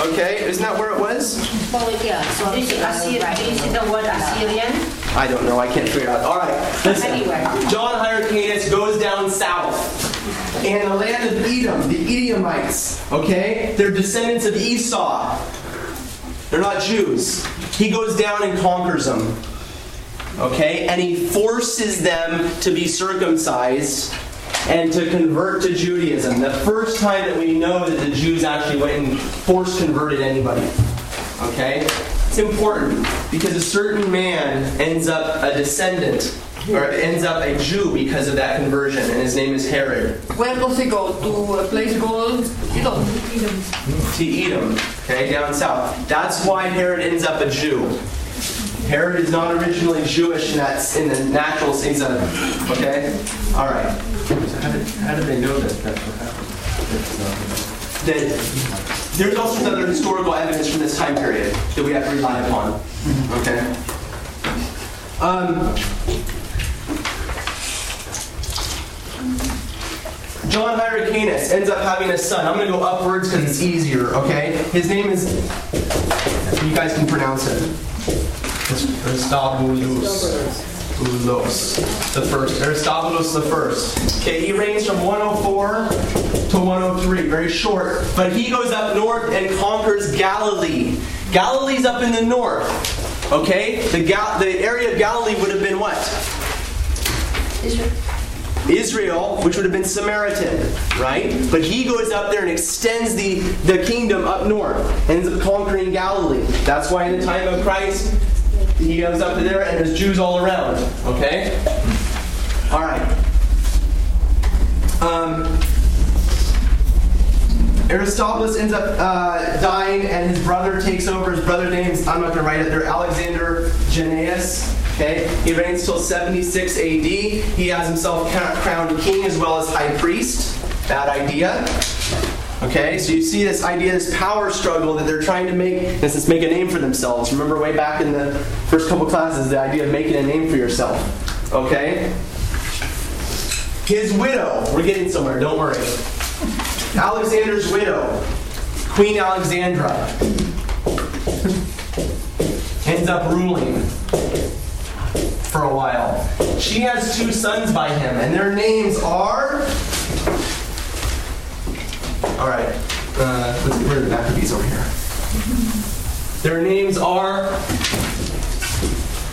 Okay, isn't that where it was? Oh, yeah, so do you see Assyrian, do you see the word Assyrian? I don't know. I can't figure it out. All right, listen. Anyway. John Hyrcanus goes down south. And the land of Edom, the Edomites, okay? They're descendants of Esau. They're not Jews. He goes down and conquers them. Okay? And he forces them to be circumcised and to convert to Judaism. The first time that we know that the Jews actually went and force converted anybody. Okay? It's important because a certain man ends up a descendant or ends up a Jew because of that conversion, and his name is Herod. Where does he go? To a place called Edom. To Edom, okay, down south. That's why Herod ends up a Jew. Herod is not originally Jewish in that in the natural sense of it. okay. All right. So how did, how did they know that that's what happened? That there's also other historical evidence from this time period that we have to rely upon. Okay. Um, John Hyrcanus ends up having a son. I'm going to go upwards because it's easier, okay? His name is, you guys can pronounce it. Aristobulus. The first. Aristobulus the first. Okay, he reigns from 104 to 103. Very short. But he goes up north and conquers Galilee. Galilee's up in the north. Okay? The, Gal- the area of Galilee would have been what? Israel, which would have been Samaritan, right? But he goes up there and extends the, the kingdom up north, ends up conquering Galilee. That's why in the time of Christ, he goes up to there and there's Jews all around, okay? All right. Um, Aristobulus ends up uh, dying, and his brother takes over. His brother name's, I'm not going to write it there, Alexander Jannaeus. Okay? He reigns till 76 AD. He has himself crowned king as well as high priest. Bad idea. Okay, so you see this idea, this power struggle that they're trying to make, this is make a name for themselves. Remember way back in the first couple classes, the idea of making a name for yourself. Okay? His widow, we're getting somewhere, don't worry. Alexander's widow, Queen Alexandra, ends up ruling for a while. She has two sons by him, and their names are. All right, uh, let's get rid of the back of these over here. Their names are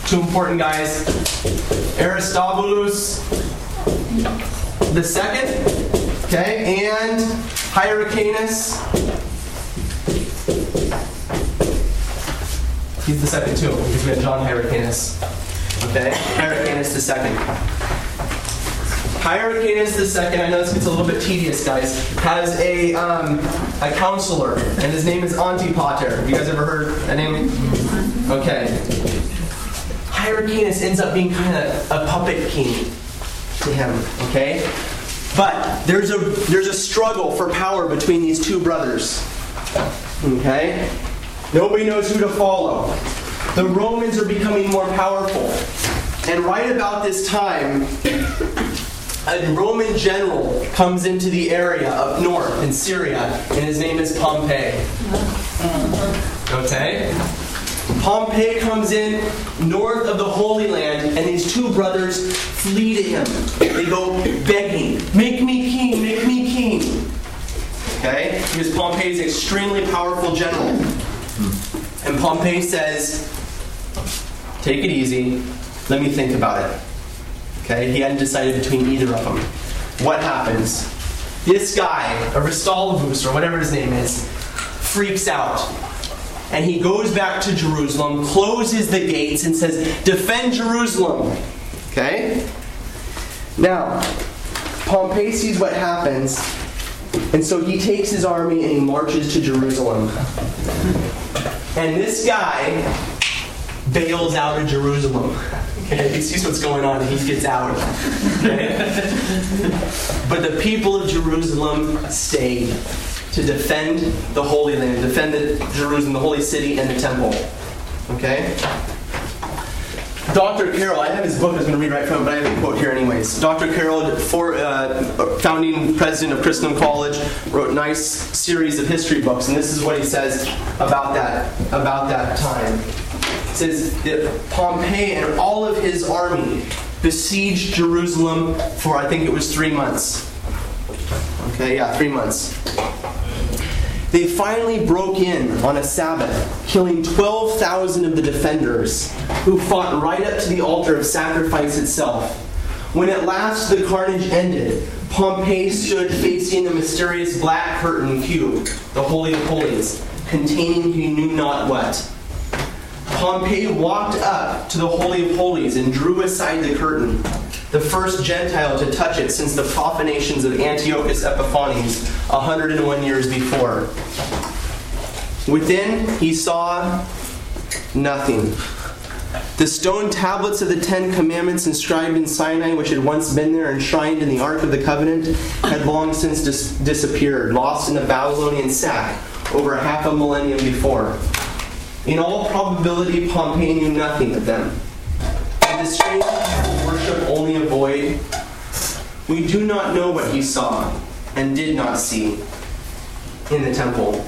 two important guys: Aristobulus the second, okay, and Hyrcanus. He's the second too, because we have John Hyrcanus. Okay, Hyrcanus the second. Hyrcanus the second, I know this gets a little bit tedious, guys, has a um, a counselor, and his name is Antipater. Have you guys ever heard that name? Okay. Hyrcanus ends up being kind of a puppet king to him, okay? But there's a there's a struggle for power between these two brothers. Okay? Nobody knows who to follow. The Romans are becoming more powerful. And right about this time, a Roman general comes into the area up north in Syria, and his name is Pompey. Okay? Pompey comes in north of the Holy Land, and these two brothers flee to him. They go begging, Make me king, make me king. Okay? Because Pompey is an extremely powerful general. And Pompey says, Take it easy, let me think about it. Okay, he hadn't decided between either of them. What happens? This guy, Aristolabus, or whatever his name is, freaks out. And he goes back to Jerusalem, closes the gates, and says, Defend Jerusalem. Okay? Now, Pompey sees what happens, and so he takes his army and he marches to Jerusalem. And this guy bails out of Jerusalem. Okay, he sees what's going on and he gets out. Okay? but the people of Jerusalem stayed to defend the Holy Land, defend the Jerusalem, the holy city, and the temple. Okay? Dr. Carroll, I have his book I was going to read right from but I have a quote here anyways. Dr. Carroll, for, uh, founding president of Christendom College, wrote a nice series of history books, and this is what he says about that, about that time. It says that Pompey and all of his army besieged Jerusalem for, I think it was three months. Okay, yeah, three months. They finally broke in on a Sabbath, killing 12,000 of the defenders, who fought right up to the altar of sacrifice itself. When at last the carnage ended, Pompey stood facing the mysterious black curtain cube, the Holy of Holies, containing he knew not what. Pompey walked up to the Holy of Holies and drew aside the curtain, the first Gentile to touch it since the profanations of Antiochus Epiphanes 101 years before. Within, he saw nothing. The stone tablets of the Ten Commandments inscribed in Sinai, which had once been there enshrined in the Ark of the Covenant, had long since dis- disappeared, lost in a Babylonian sack over a half a millennium before. In all probability, Pompey knew nothing of them. Did the strange only a void? We do not know what he saw and did not see in the temple.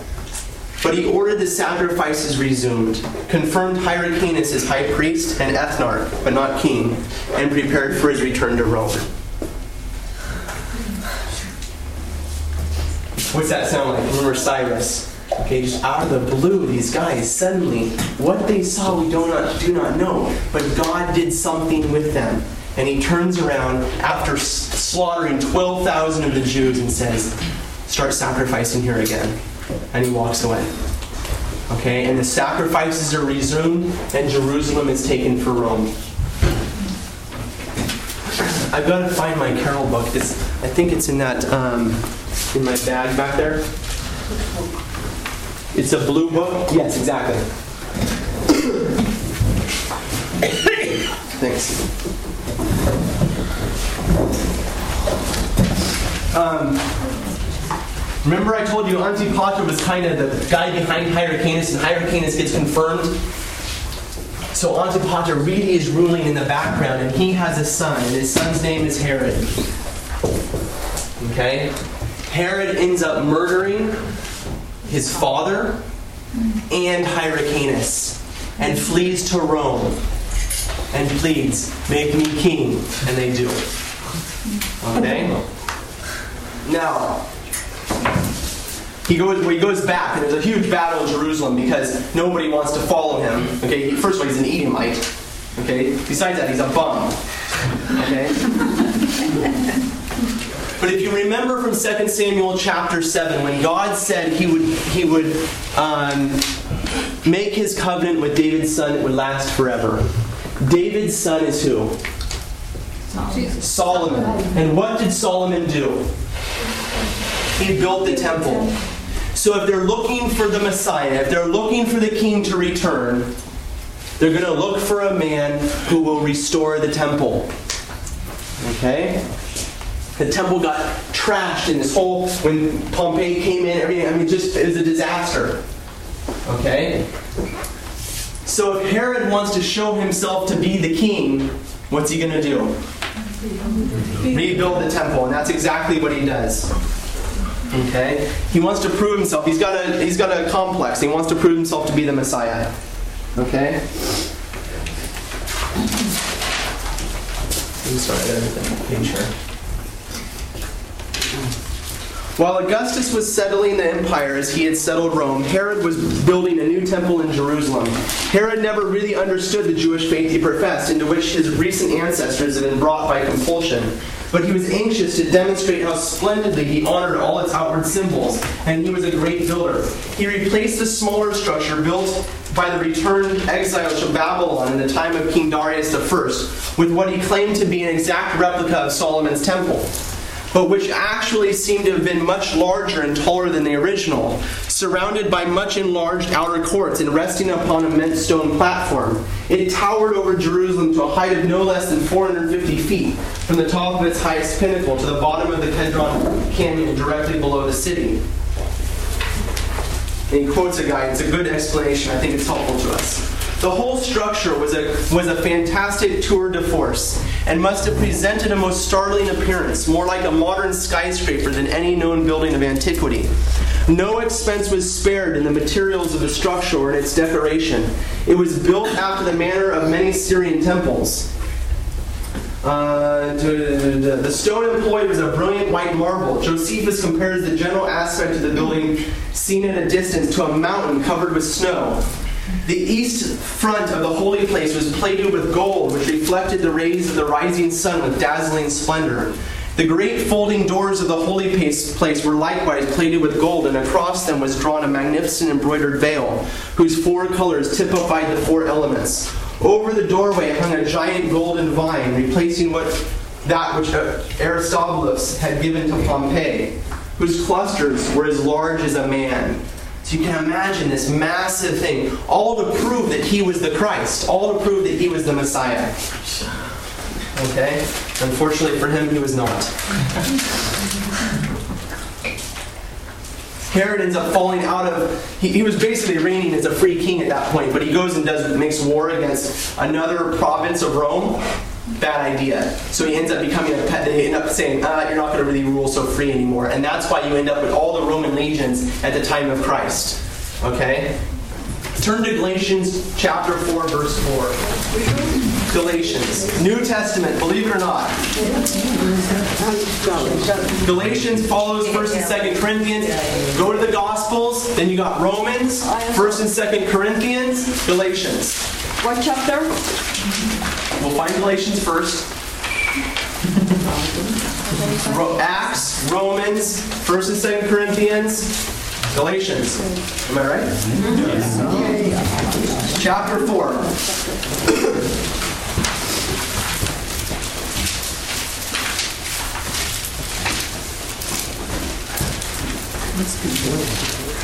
But he ordered the sacrifices resumed, confirmed Hyrcanus as high priest and ethnarch, but not king, and prepared for his return to Rome. What's that sound like? Remember Cyrus? Okay, just out of the blue, these guys suddenly, what they saw we do not, do not know, but God did something with them. And he turns around after slaughtering 12,000 of the Jews and says, Start sacrificing here again. And he walks away. Okay, and the sacrifices are resumed, and Jerusalem is taken for Rome. I've got to find my Carroll book. It's, I think it's in that, um, in my bag back there. It's a blue book? Yes, exactly. (coughs) Thanks. Um, remember I told you Antipater was kind of the guy behind Hyrcanus, and Hyrcanus gets confirmed? So Antipater really is ruling in the background, and he has a son, and his son's name is Herod. Okay? Herod ends up murdering his father and Hyrcanus and flees to Rome and pleads, Make me king. And they do. Okay? Now, he goes, he goes back, and there's a huge battle in Jerusalem because nobody wants to follow him. Okay, first of all, he's an Edomite. Okay, besides that, he's a bum. Okay? But if you remember from 2 Samuel chapter 7, when God said he would, he would um, make his covenant with David's son, it would last forever. David's son is who? Solomon. And what did Solomon do? He built the temple. So if they're looking for the Messiah, if they're looking for the king to return, they're going to look for a man who will restore the temple. Okay? The temple got trashed in this whole, when Pompey came in, I mean, just, it was a disaster. Okay? So if Herod wants to show himself to be the king, what's he going to do? Rebuild the temple, and that's exactly what he does. Okay? He wants to prove himself. He's got a he's got a complex. He wants to prove himself to be the Messiah. Okay? I'm sorry, I here. While Augustus was settling the empire as he had settled Rome, Herod was building a new temple in Jerusalem. Herod never really understood the Jewish faith he professed, into which his recent ancestors had been brought by compulsion. But he was anxious to demonstrate how splendidly he honored all its outward symbols, and he was a great builder. He replaced the smaller structure built by the returned exiles from Babylon in the time of King Darius I with what he claimed to be an exact replica of Solomon's temple but which actually seemed to have been much larger and taller than the original, surrounded by much enlarged outer courts and resting upon an immense stone platform. It towered over Jerusalem to a height of no less than 450 feet, from the top of its highest pinnacle to the bottom of the Kedron Canyon directly below the city. And he quotes a guy, it's a good explanation, I think it's helpful to us. The whole structure was a, was a fantastic tour de force and must have presented a most startling appearance, more like a modern skyscraper than any known building of antiquity. No expense was spared in the materials of the structure in its decoration. It was built after the manner of many Syrian temples. Uh, the stone employed was a brilliant white marble. Josephus compares the general aspect of the building, seen at a distance, to a mountain covered with snow. The east front of the holy place was plated with gold, which reflected the rays of the rising sun with dazzling splendor. The great folding doors of the holy place were likewise plated with gold, and across them was drawn a magnificent embroidered veil, whose four colors typified the four elements. Over the doorway hung a giant golden vine, replacing what that which uh, Aristobulus had given to Pompey, whose clusters were as large as a man. You can imagine this massive thing, all to prove that he was the Christ, all to prove that he was the Messiah. Okay? Unfortunately for him, he was not. Herod ends up falling out of. He, he, was basically reigning as a free king at that point, but he goes and does makes war against another province of Rome bad idea. So he ends up becoming a pet. They end up saying, ah, you're not going to really rule so free anymore. And that's why you end up with all the Roman legions at the time of Christ. Okay? Turn to Galatians chapter 4, verse 4. Galatians. New Testament, believe it or not. Galatians follows 1st and 2nd Corinthians. Go to the Gospels, then you got Romans, 1st and 2nd Corinthians, Galatians. What chapter? We'll find Galatians first. Acts, Romans, 1st and 2nd Corinthians, Galatians. Am I right? Yes. Chapter 4.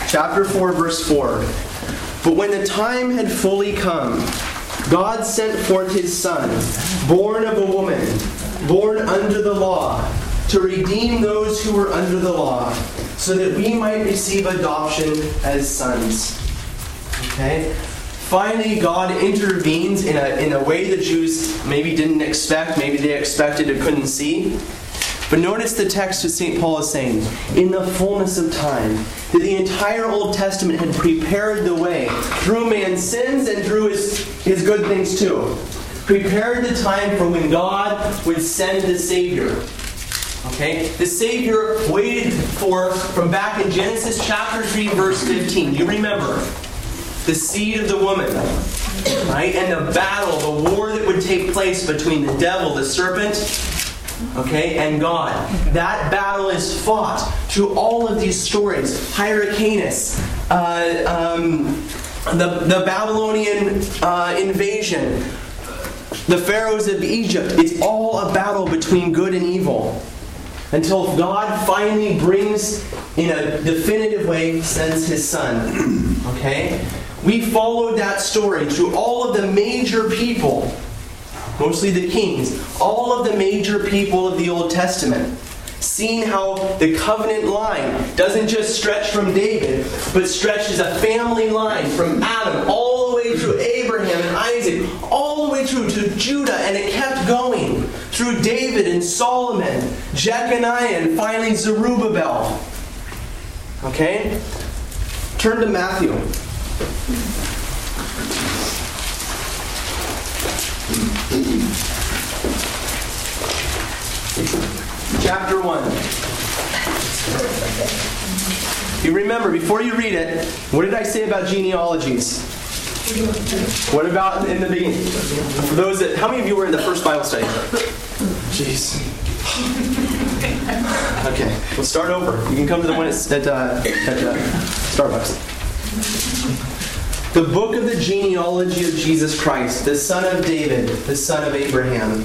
Chapter 4, verse 4. But when the time had fully come, God sent forth his Son, born of a woman, born under the law, to redeem those who were under the law, so that we might receive adoption as sons. Okay? Finally, God intervenes in a, in a way the Jews maybe didn't expect, maybe they expected and couldn't see. But notice the text of St. Paul is saying, in the fullness of time, that the entire Old Testament had prepared the way through man's sins and through his, his good things too. Prepared the time for when God would send the Savior. Okay? The Savior waited for from back in Genesis chapter 3, verse 15. You remember the seed of the woman. Right? And the battle, the war that would take place between the devil, the serpent, okay, and God. That battle is fought through all of these stories. Hyrcanus, uh, um, the, the Babylonian uh, invasion, the pharaohs of Egypt. It's all a battle between good and evil. Until God finally brings, in a definitive way, sends his son. (clears throat) Okay? We followed that story through all of the major people mostly the kings, all of the major people of the Old Testament, seeing how the covenant line doesn't just stretch from David, but stretches a family line from Adam all the way through Abraham and Isaac, all the way through to Judah, and it kept going through David and Solomon, Jeconiah, and finally Zerubbabel. Okay? Turn to Matthew. Chapter 1. You remember, before you read it, what did I say about genealogies? What about in the beginning? For those that, how many of you were in the first Bible study? Jeez. Okay, we'll start over. You can come to the one at, at, uh, at uh, Starbucks. The book of the genealogy of Jesus Christ, the son of David, the son of Abraham.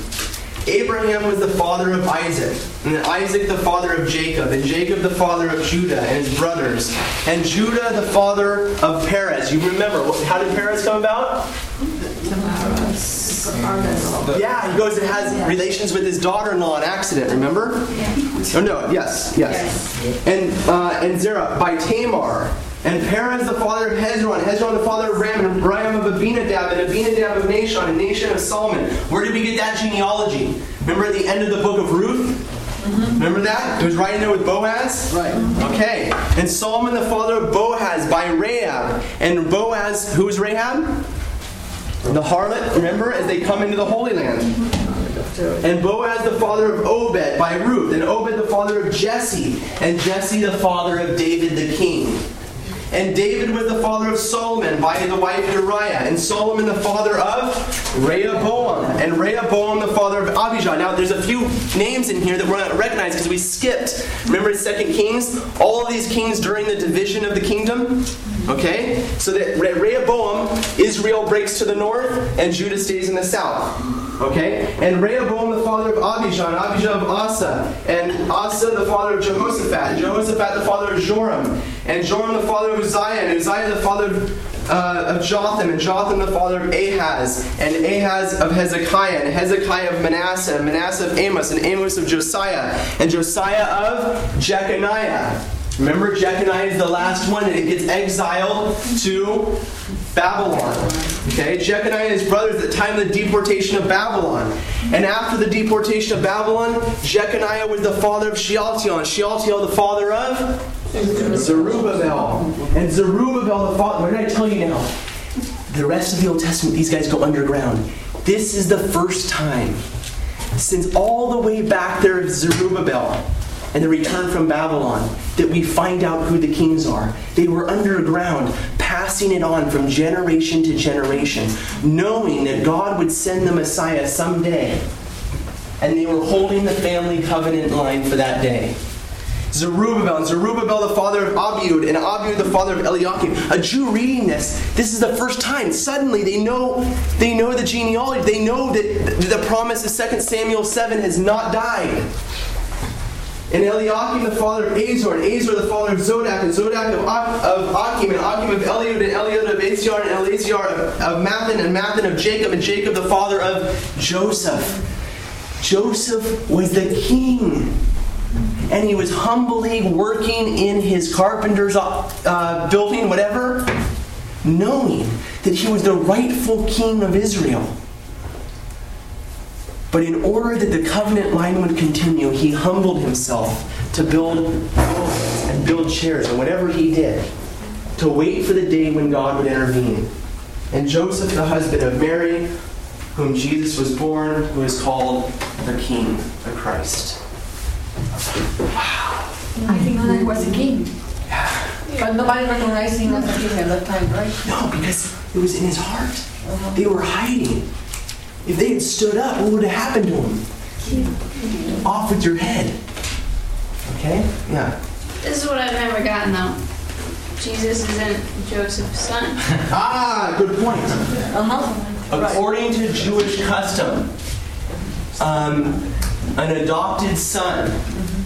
Abraham was the father of Isaac, and Isaac the father of Jacob, and Jacob the father of Judah and his brothers, and Judah the father of Perez. You remember, how did Perez come about? Yeah, he goes and has relations with his daughter-in-law in accident. Remember? Oh no, yes, yes. And uh, and Zerah by Tamar. And Perez the father of Hezron, Hezron the father of Ram, and Ram of Abinadab, and Abinadab of Nahshon, and Nahshon of Solomon. Where did we get that genealogy? Remember at the end of the book of Ruth? Mm-hmm. Remember that? It was right in there with Boaz? Right. Okay. And Solomon the father of Boaz by Rahab. And Boaz, who's Rahab? The harlot, remember, as they come into the Holy Land. Mm-hmm. And Boaz the father of Obed by Ruth, and Obed the father of Jesse, and Jesse the father of David the king. And David was the father of Solomon by the wife Uriah, and Solomon the father of Rehoboam, and Rehoboam the father of Abijah. Now, there's a few names in here that we're not recognized because we skipped. Remember in Second Kings? All of these kings during the division of the kingdom? Okay? So that Rehoboam, Israel breaks to the north, and Judah stays in the south. Okay? And Rehoboam the father of Abijah, and Abijah of Asa, and Asa the father of Jehoshaphat, and Jehoshaphat the father of Joram, and Joram the father of Uzziah, and Uzziah the father of, uh, of Jotham, and Jotham the father of Ahaz, and Ahaz of Hezekiah, and Hezekiah of Manasseh, and Manasseh of Amos, and Amos of Josiah, and Josiah of Jeconiah. Remember, Jeconiah is the last one, and it gets exiled to Babylon. Okay, Jeconiah and his brothers at the time of the deportation of Babylon. And after the deportation of Babylon, Jeconiah was the father of Shealtiel, Shealtiel the father of Zerubbabel. And Zerubbabel the father. What did I tell you now? The rest of the Old Testament, these guys go underground. This is the first time since all the way back there of Zerubbabel and the return from Babylon that we find out who the kings are. They were underground, passing it on from generation to generation, knowing that God would send the Messiah someday. And they were holding the family covenant line for that day. Zerubbabel, and Zerubbabel the father of Abiud, and Abiud the father of Eliakim. A Jew reading this, this is the first time. Suddenly they know they know the genealogy. They know that the promise of 2 Samuel 7 has not died. And Eliakim the father of Azor, and Azor the father of Zadok, and Zadok of, of Akim, and Akim of Eliud, and Eliud of Aziar, and Eleazar of, of Mathan, and Mathan of Jacob, and Jacob the father of Joseph. Joseph was the king. And he was humbly working in his carpenter's uh, building, whatever, knowing that he was the rightful king of Israel. But in order that the covenant line would continue, he humbled himself to build and build chairs and whatever he did to wait for the day when God would intervene. And Joseph, the husband of Mary, whom Jesus was born, who is called the King, the Christ. Wow. I think that he was a king. But nobody recognized him as a king at that time, right? No, because it was in his heart. They were hiding. If they had stood up, what would have happened to him? Off with your head. Okay? Yeah. This is what I've never gotten though. Jesus isn't Joseph's son. (laughs) Ah, good point. Uh-huh. According to Jewish custom, um, an adopted son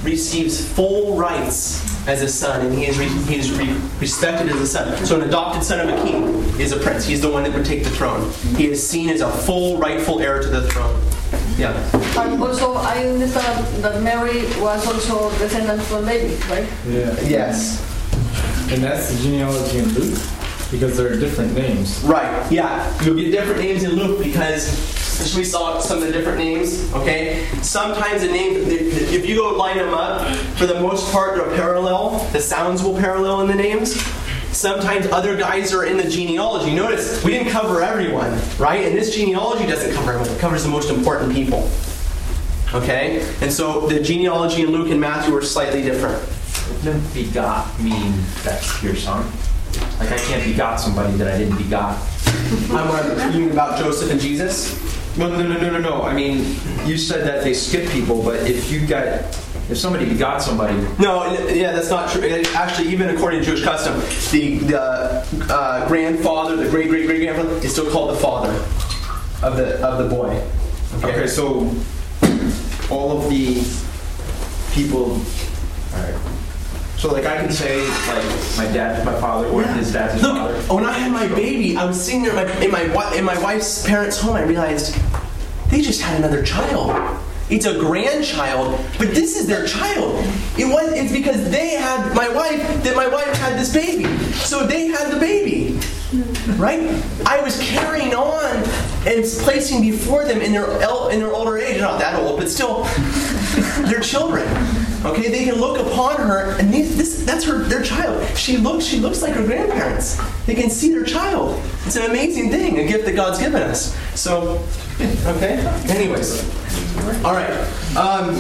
receives full rights as a son, and he is, re- he is re- respected as a son. So, an adopted son of a king is a prince. He's the one that would take the throne. He is seen as a full rightful heir to the throne. Yeah. And also, I understand that Mary was also descendant from David, right? Yeah. Yes. And that's the genealogy in Luke, because there are different names. Right. Yeah. You'll get different names in Luke because as we saw some of the different names. Okay. Sometimes the name, if you go line them up, for the most part they're parallel. The sounds will parallel in the names. Sometimes other guys are in the genealogy. Notice we didn't cover everyone, right? And this genealogy doesn't cover everyone. It covers the most important people. Okay? And so the genealogy in Luke and Matthew are slightly different. Wouldn't begot mean that's your son? Like I can't begot somebody that I didn't begot. I'm you mean about Joseph and Jesus? No, no, no, no, no, no. I mean, you said that they skip people, but if you got, if somebody begot somebody, No, yeah, that's not true. Actually, even according to Jewish custom, the, the uh, grandfather, the great great great grandfather, is still called the father of the of the boy. okay, so all of the people, all right. So like I can say like my dad, my father or his dad's his Look, father. when I had my baby, I was sitting there in my in my, in my wife's parents' home. I realized they just had another child. It's a grandchild, but this is their child. It was. It's because they had my wife that my wife had this baby. So they had the baby, right? I was carrying on and placing before them in their el- in their older age, not that old, but still, (laughs) their children. Okay, they can look upon her, and these, this, that's her, their child. She looks, she looks like her grandparents. They can see their child. It's an amazing thing, a gift that God's given us. So, (laughs) okay. Anyways, all right. Um,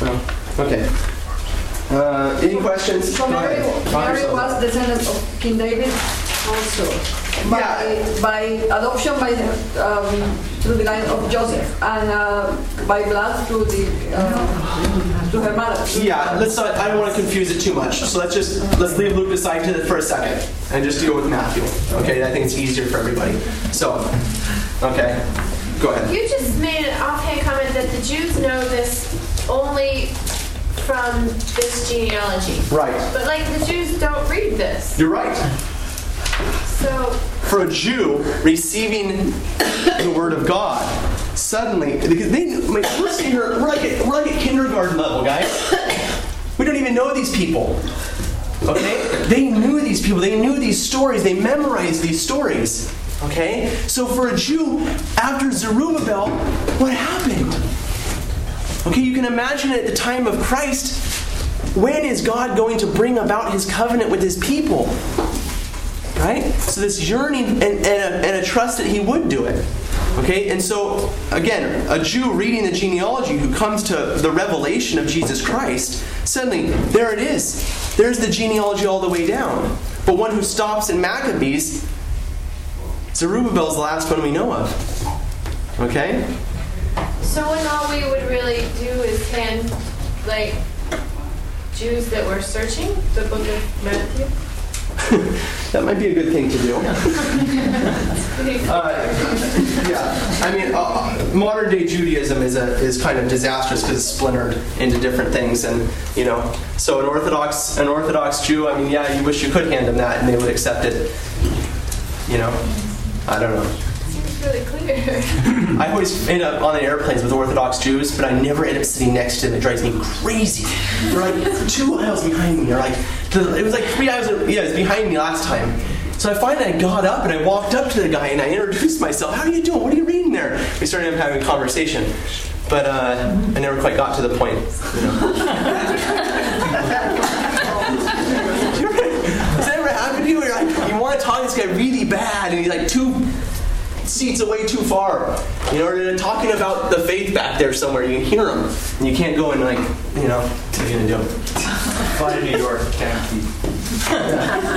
well, okay. Uh, any questions? So Mary, Mary was descendant of King David also. By, by adoption by um, through the line of Joseph and uh, by blood through the uh, to her mother. Yeah, let's not, I don't want to confuse it too much. So let's just let's leave Luke aside to the, for a second and just deal with Matthew. Okay, I think it's easier for everybody. So, okay, go ahead. You just made an offhand comment that the Jews know this only from this genealogy. Right. But like the Jews don't read this. You're right. For a Jew receiving the word of God, suddenly because they I mean, we're sitting here we're like at, we're like at kindergarten level, guys. We don't even know these people. Okay? They knew these people. They knew these stories. They memorized these stories. Okay? So for a Jew, after Zerubbabel, what happened? Okay, you can imagine at the time of Christ, when is God going to bring about his covenant with his people? Right? So this yearning and, and, a, and a trust that he would do it. Okay, and so again, a Jew reading the genealogy who comes to the revelation of Jesus Christ, suddenly there it is. There's the genealogy all the way down. But one who stops in Maccabees, Zerubbabel's the last one we know of. Okay? so when all we would really do is hand like Jews that were searching the book of Matthew. (laughs) That might be a good thing to do. (laughs) Uh, yeah, I mean, uh, modern day Judaism is a, is kind of disastrous because it's splintered into different things, and you know, so an Orthodox an Orthodox Jew, I mean, yeah, you wish you could hand them that and they would accept it. You know, I don't know. Seems really clear. (laughs) I always end up on the airplanes with Orthodox Jews, but I never end up sitting next to them. It drives me crazy. They're like two aisles behind me. They're like the, it was like three aisles. Yeah, it was behind me last time. So I finally got up and I walked up to the guy and I introduced myself. How are you doing? What are you reading there? We started having a conversation, but uh, I never quite got to the point. You know. (laughs) That ever happened to you? Like, you want to talk to this guy really bad, and he's like two seats away too far. You know, they're talking about the faith back there somewhere. You can hear them, and you can't go and like, you know, what are you gonna do? Fly to New York, can't keep.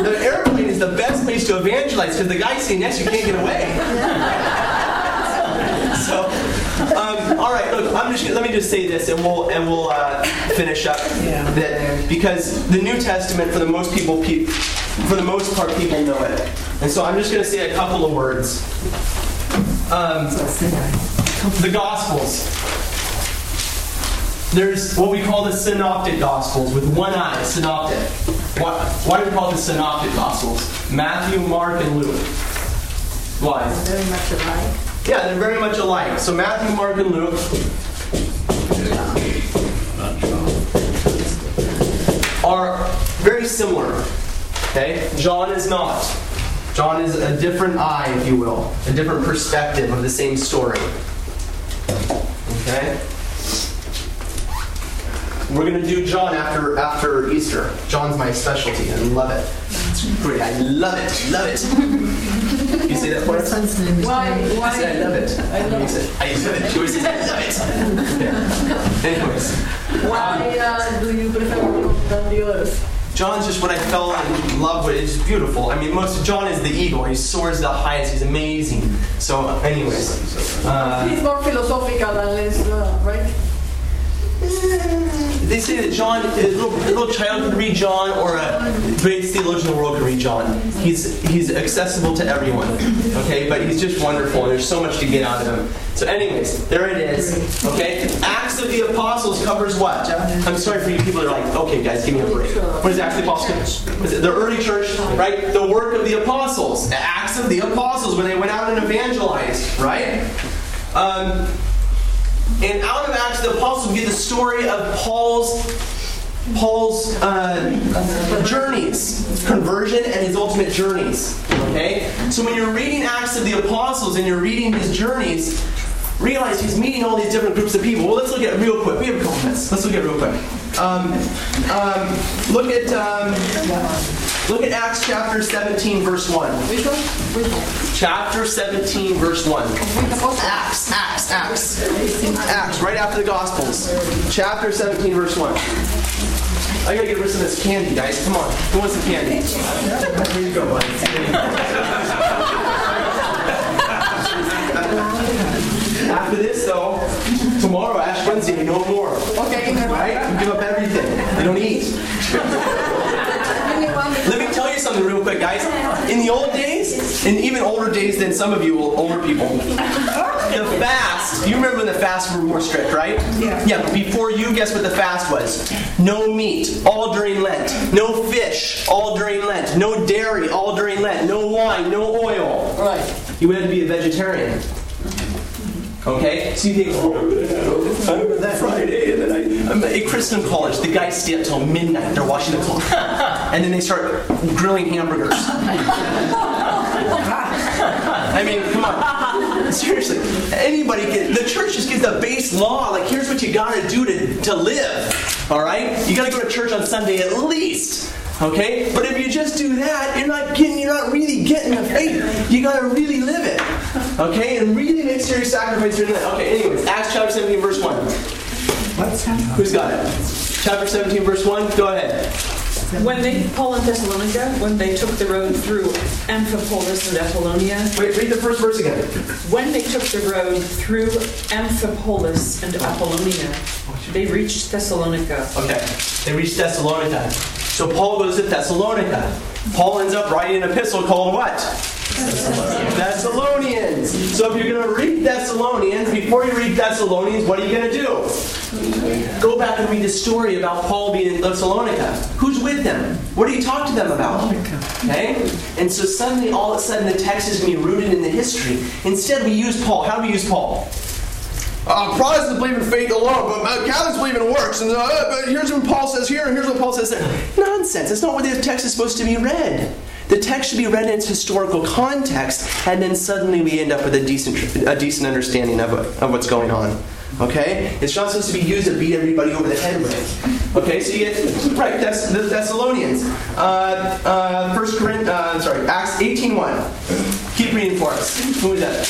The airplane is the best place to evangelize because the guy sitting next to you can't get away. so, um, all right. Look, I'm just let me just say this, and we'll and we'll uh, finish up. That because the New Testament, for the most people, pe- for the most part, people know it, and so I'm just going to say a couple of words. Um, the Gospels. There's what we call the Synoptic Gospels with one eye, Synoptic. Why, why do we call the Synoptic Gospels? Matthew, Mark, and Luke. Why? They're very much alike. Yeah, they're very much alike. So Matthew, Mark, and Luke are very similar. Okay? John is not. John is a different eye, if you will, a different perspective of the same story. Okay? We're going to do John after after Easter. John's my specialty. I love it. It's great. I love it. Love it. You say that for us? Why, I why? said I love it. I love it. I love it. She always says I love it. Yeah. Anyways. Why uh, do you prefer than the others? John's just what I fell in love with. It's beautiful. I mean, most John is the eagle. He soars the highest. He's amazing. So, anyways, uh, He's more philosophical than less, uh, right? They say that John, a little, a little child can read John, or a greatest theologian in the world can read John. He's he's accessible to everyone. Okay, but he's just wonderful, and there's so much to get out of him. So, anyways, there it is. Okay, Acts of the Apostles covers what? I'm sorry for you people that are like, okay, guys, give me a break. What is Acts of the Apostles? The early church, right? The work of the apostles, Acts of the Apostles, when they went out and evangelized, right? Um, and out of Acts the Apostles, we get the story of Paul's Paul's uh, journeys, conversion, and his ultimate journeys. Okay, so when you're reading Acts of the Apostles and you're reading his journeys, realize he's meeting all these different groups of people. Well, let's look at it real quick. We have a couple minutes. Let's look at it real quick. Um, um, look at um, look at Acts chapter 17, verse one. Which one? Which one? Chapter 17, verse 1. Acts, Acts, Acts. Acts, right after the Gospels. Chapter 17, verse 1. I gotta get rid of some of this candy, guys. Come on. Who wants some candy? Here you go, buddy. (laughs) After this, though, tomorrow, Ash Wednesday, no more. Okay, Right? You give up everything. You don't eat. (laughs) Let me tell you something real quick, guys. In the old days, and even older days than some of you older people, the fast, you remember when the fasts were more strict, right? Yeah. Yeah, but before you, guess what the fast was? No meat, all during Lent. No fish, all during Lent. No dairy, all during Lent. No wine, no oil. Right. You had to be a vegetarian. Okay? So you think, oh, I that Friday, and then I, at Christian college. The guys stay up till midnight. They're watching the clock. (laughs) and then they start grilling hamburgers. (laughs) I mean, come on. Seriously. Anybody can, the church just gives the base law. Like, here's what you gotta do to, to live. All right? You gotta go to church on Sunday at least. Okay? But if you just do that, you're not getting, you're not really getting the faith. You gotta really live it. Okay? And really make serious sacrifice during that. Okay, anyways, Acts chapter 17, verse 1. Who's got it? Chapter 17, verse 1. Go ahead. When they, Paul and Thessalonica, when they took the road through Amphipolis and Apollonia. Wait, read the first verse again. When they took the road through Amphipolis and Apollonia, they reached Thessalonica. Okay, they reached Thessalonica. So Paul goes to Thessalonica. Paul ends up writing an epistle called what? Thessalonians. So if you're going to read Thessalonians, before you read Thessalonians, what are you going to do? Go back and read the story about Paul being in Thessalonica. Who's with them? What do you talk to them about? Okay? And so suddenly, all of a sudden, the text is going to be rooted in the history. Instead, we use Paul. How do we use Paul? Uh, Protestants believe in faith alone, but uh, Catholics believe in works. And uh, but here's what Paul says here, and here's what Paul says there. Nonsense. That's not what the text is supposed to be read. The text should be read in its historical context, and then suddenly we end up with a decent, a decent understanding of, of what's going on. Okay? It's not supposed to be used to beat everybody over the head with. Okay, so you get right. That's the Thessalonians. Uh, uh, First Corinth. Uh, sorry, Acts 18:1. Keep reading for us. Who is that?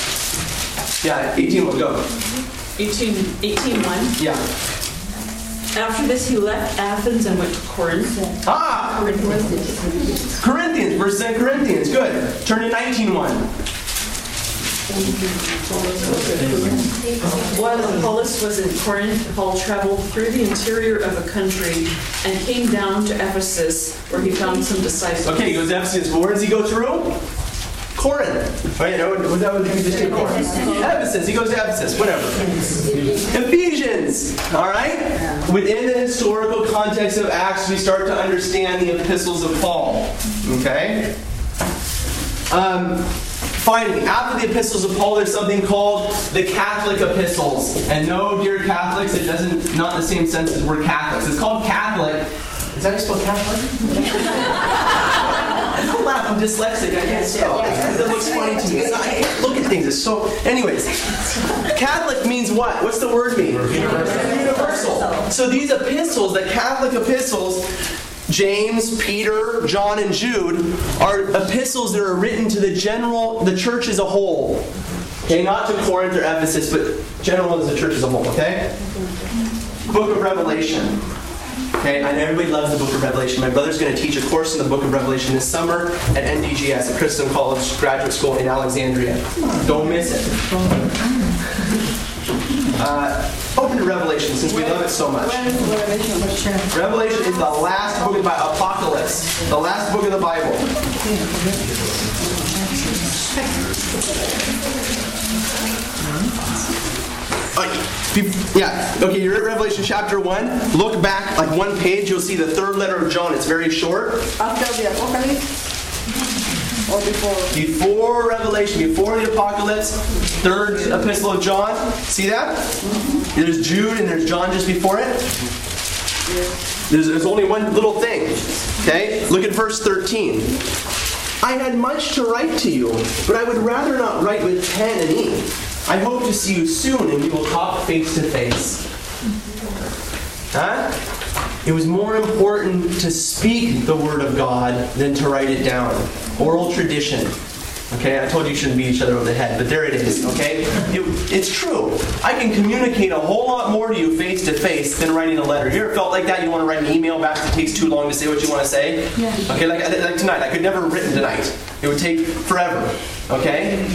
Yeah, 18:1. Go. 18, 18.1. Yeah. After this, he left Athens and went to Corinth. Ah! Corinthians, Corinthians, verse 10 Corinthians. Good. Turn to 19.1. While Apollos was in Corinth, Paul traveled through the interior of the country and came down to Ephesus, where he found some disciples. Okay, he goes to Ephesus. But where does he go through? Corinth. Right? No, was that what he just did? Corinth. Ephesus. He goes to Ephesus. Whatever. Ephesians. All right? Within the historical context of Acts, we start to understand the epistles of Paul. Okay? Um, finally, after the epistles of Paul, there's something called the Catholic epistles. And no, dear Catholics, it doesn't, not in the same sense as we're Catholics. It's called Catholic. Is that how you spell Catholic? (laughs) Don't laugh, I'm dyslexic. I can't spell. It looks funny to me. It's I can't look at things. It's so. Anyways, Catholic means what? What's the word mean? Universal. So these epistles, the Catholic epistles, James, Peter, John, and Jude are epistles that are written to the general, the church as a whole. Okay, not to Corinth or Ephesus, but general as the church as a whole, okay? Book of Revelation. Okay, and everybody loves the book of Revelation. My brother's going to teach a course in the book of Revelation this summer at NDGS, at Christendom College Graduate School in Alexandria. Don't miss it. Uh, open to Revelation since we love it so much. Revelation is the last book of the Bible, Apocalypse, the last book of the Bible. Yeah, okay, you're at Revelation chapter 1. Look back like one page, you'll see the third letter of John. It's very short. After the Apocalypse? Or before? Before Revelation, before the Apocalypse, third epistle of John. See that? There's Jude and there's John just before it. There's, there's only one little thing. Okay? Look at verse 13. I had much to write to you, but I would rather not write with pen and ink. I hope to see you soon and we will talk face to face. Huh? It was more important to speak the word of God than to write it down. Oral tradition. Okay, I told you you shouldn't beat each other over the head, but there it is, okay? It- it's true. I can communicate a whole lot more to you face to face than writing a letter. You ever felt like that? You want to write an email back, it takes too long to say what you want to say? Yeah. Okay, like, like tonight. I could never have written tonight. It would take forever, okay?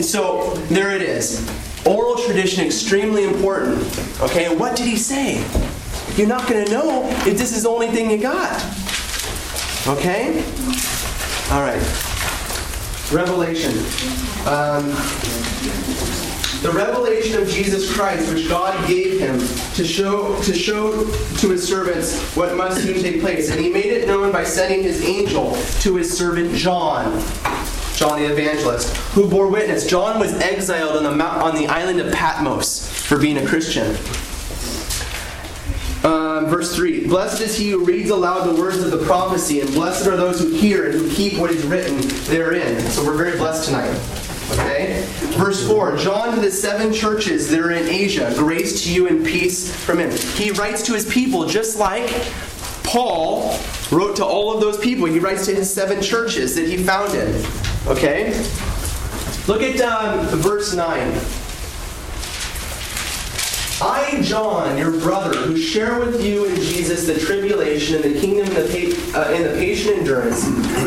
So, there it is. Oral tradition, extremely important. Okay, what did he say? You're not going to know if this is the only thing you got. Okay? All right. Revelation. Um, the revelation of Jesus Christ, which God gave him to show to show to his servants what must soon take place, and he made it known by sending his angel to his servant John. John the evangelist, who bore witness. John was exiled on the mount, on the island of Patmos for being a Christian. Um, verse 3 Blessed is he who reads aloud the words of the prophecy, and blessed are those who hear and who keep what is written therein. So we're very blessed tonight. Okay? Verse 4 John to the seven churches that are in Asia, grace to you and peace from him. He writes to his people just like Paul wrote to all of those people. He writes to his seven churches that he founded. Okay? Look at um, verse 9. I, John, your brother, who share with you in Jesus the tribulation and the kingdom and the, pa- uh, and the patient endurance,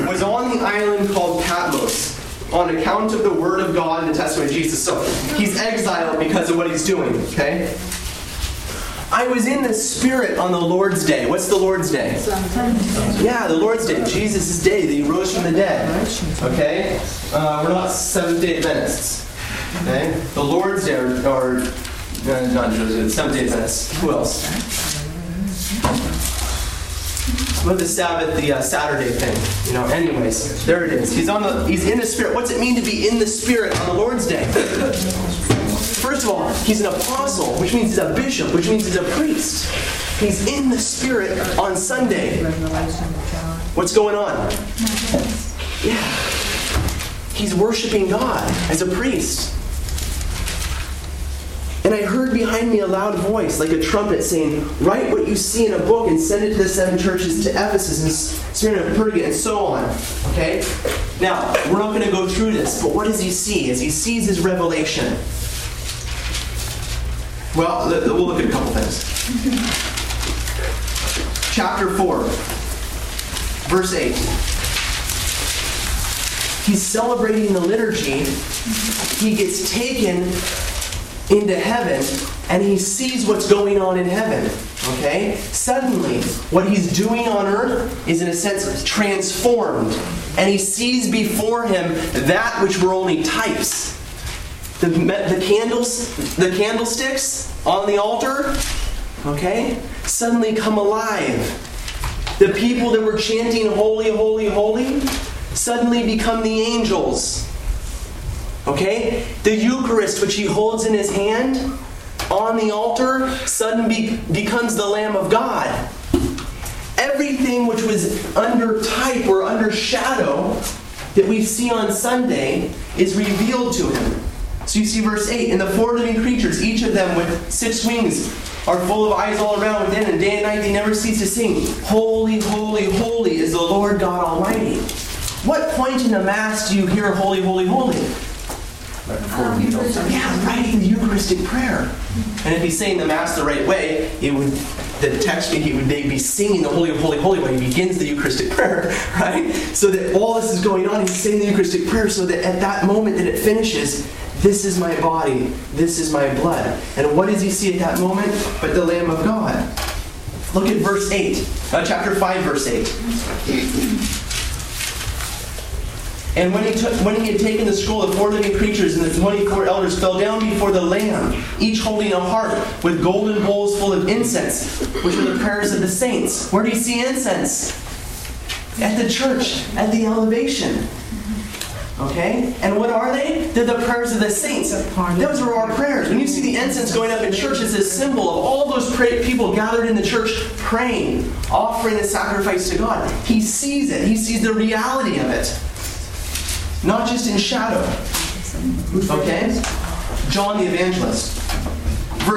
was on the island called Patmos on account of the word of God and the testimony of Jesus. So he's exiled because of what he's doing, okay? I was in the Spirit on the Lord's day. What's the Lord's day? Yeah, the Lord's day. Jesus' day that he rose from the dead. Okay? Uh, we're not Seventh day Adventists. Okay? The Lord's day, or, uh, not Joseph, Seventh day Adventists. Who else? What the Sabbath, the uh, Saturday thing. You know, anyways, there it is. He's on the he's in the spirit. What's it mean to be in the spirit on the Lord's day? First of all, he's an apostle, which means he's a bishop, which means he's a priest. He's in the spirit on Sunday. What's going on? Yeah. He's worshiping God as a priest. And I heard behind me a loud voice, like a trumpet, saying, Write what you see in a book and send it to the seven churches to Ephesus and Smyrna and Perga and so on. Okay? Now, we're not going to go through this, but what does he see as he sees his revelation? Well, we'll look at a couple things. Chapter 4, verse 8. He's celebrating the liturgy. He gets taken into heaven and he sees what's going on in heaven. Okay? Suddenly, what he's doing on earth is, in a sense, transformed. And he sees before him that which were only types. The, the candles, the candlesticks on the altar, okay, suddenly come alive. The people that were chanting holy, holy, holy suddenly become the angels. Okay? The Eucharist, which he holds in his hand on the altar, suddenly be- becomes the Lamb of God. Everything which was under type or under shadow that we see on Sunday is revealed to him. So you see verse 8, and the four living creatures, each of them with six wings, are full of eyes all around within, and day and night they never cease to sing, Holy, holy, holy is the Lord God Almighty. What point in the Mass do you hear holy, holy, holy? Yeah, right in the Eucharistic prayer. And if he's saying the Mass the right way, it would the text he would they be singing the Holy, Holy, Holy when he begins the Eucharistic prayer, (laughs) right? So that all this is going on, he's saying the Eucharistic prayer, so that at that moment that it finishes, this is my body, this is my blood. And what does he see at that moment? But the Lamb of God. Look at verse 8, uh, chapter 5, verse 8. And when he, took, when he had taken the scroll, the four living creatures and the 24 elders fell down before the Lamb, each holding a harp with golden bowls full of incense, which are the prayers of the saints. Where do you see incense? At the church, at the elevation. Okay? And what are they? They're the prayers of the saints. Those are our prayers. When you see the incense going up in church, it's a symbol of all those pray- people gathered in the church praying, offering a sacrifice to God. He sees it, he sees the reality of it not just in shadow. Okay? John the Evangelist.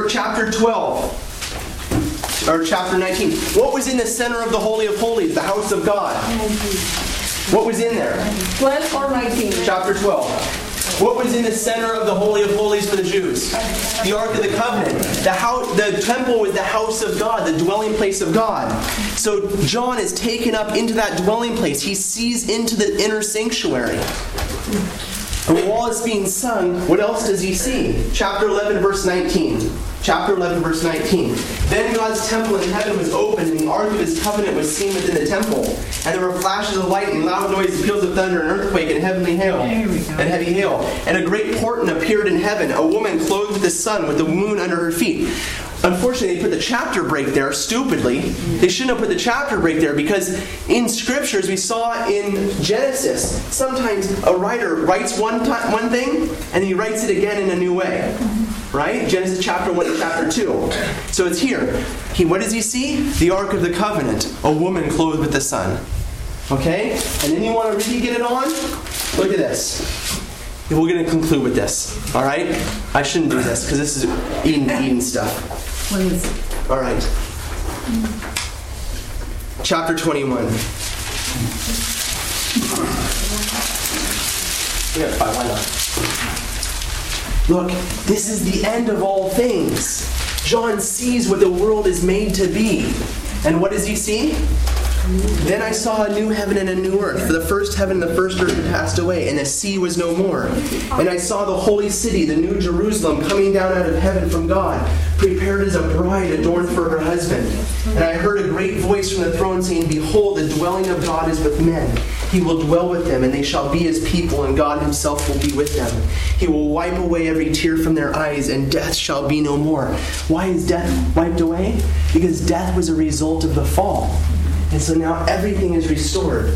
Chapter 12, or chapter 19. What was in the center of the Holy of Holies, the house of God? What was in there? 12 or 19? Chapter 12. What was in the center of the Holy of Holies for the Jews? The Ark of the Covenant. The, house, the temple was the house of God, the dwelling place of God. So John is taken up into that dwelling place. He sees into the inner sanctuary. And while it's being sung, what else does he see? Chapter 11, verse 19. Chapter 11, verse 19. Then God's temple in heaven was opened, and the ark of his covenant was seen within the temple. And there were flashes of lightning, loud noises, peals of thunder, an earthquake, and heavenly hail, and heavy hail. And a great portent appeared in heaven, a woman clothed with the sun, with the moon under her feet. Unfortunately, they put the chapter break there stupidly. They shouldn't have put the chapter break there because in scriptures we saw in Genesis sometimes a writer writes one time, one thing and he writes it again in a new way. Right? Genesis chapter 1 and chapter 2. So it's here. He what does he see? The Ark of the Covenant, a woman clothed with the sun. Okay? And then you want to really get it on? Look at this. We're going to conclude with this. All right? I shouldn't do this because this is Eden, Eden stuff. What is it? All right. Chapter 21. Yeah, fine, why not? Look, this is the end of all things. John sees what the world is made to be. And what does he see? Then I saw a new heaven and a new earth. For the first heaven and the first earth had passed away, and the sea was no more. And I saw the holy city, the new Jerusalem, coming down out of heaven from God, prepared as a bride adorned for her husband. And I heard a great voice from the throne saying, Behold, the dwelling of God is with men. He will dwell with them, and they shall be his people, and God himself will be with them. He will wipe away every tear from their eyes, and death shall be no more. Why is death wiped away? Because death was a result of the fall. And so now everything is restored.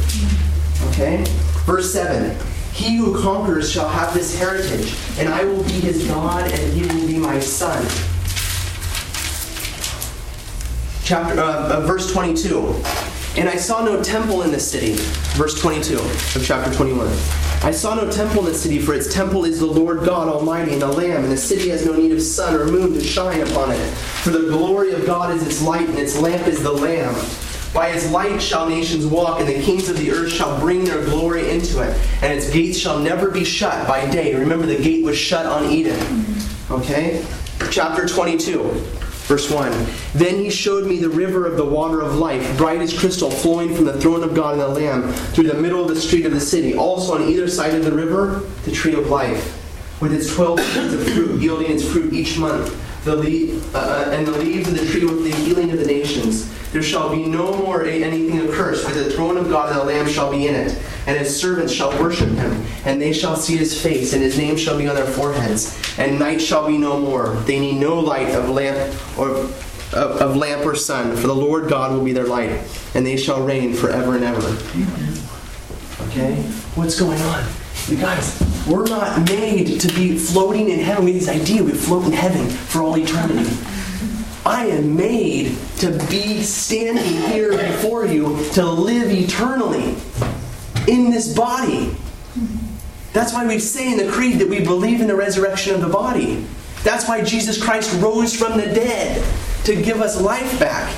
Okay? Verse 7 He who conquers shall have this heritage, and I will be his God, and he will be my son. Chapter, uh, uh, verse 22. And I saw no temple in the city. Verse 22 of chapter 21. I saw no temple in the city, for its temple is the Lord God Almighty and the Lamb, and the city has no need of sun or moon to shine upon it. For the glory of God is its light, and its lamp is the Lamb. By its light shall nations walk, and the kings of the earth shall bring their glory into it. And its gates shall never be shut by day. Remember, the gate was shut on Eden. Okay? Chapter 22. Verse 1 Then he showed me the river of the water of life, bright as crystal, flowing from the throne of God and the Lamb through the middle of the street of the city. Also on either side of the river, the tree of life, with its twelve kinds of fruit, yielding its fruit each month. The le- uh, and the leaves of the tree with the healing of the nations. There shall be no more anything accursed, for the throne of God and the Lamb shall be in it, and his servants shall worship him, and they shall see his face, and his name shall be on their foreheads. And night shall be no more. They need no light of lamp or of, of lamp or sun, for the Lord God will be their light, and they shall reign forever and ever. Okay, what's going on? You guys, we're not made to be floating in heaven. We have this idea we float in heaven for all eternity. I am made to be standing here before you to live eternally in this body. That's why we say in the Creed that we believe in the resurrection of the body. That's why Jesus Christ rose from the dead to give us life back.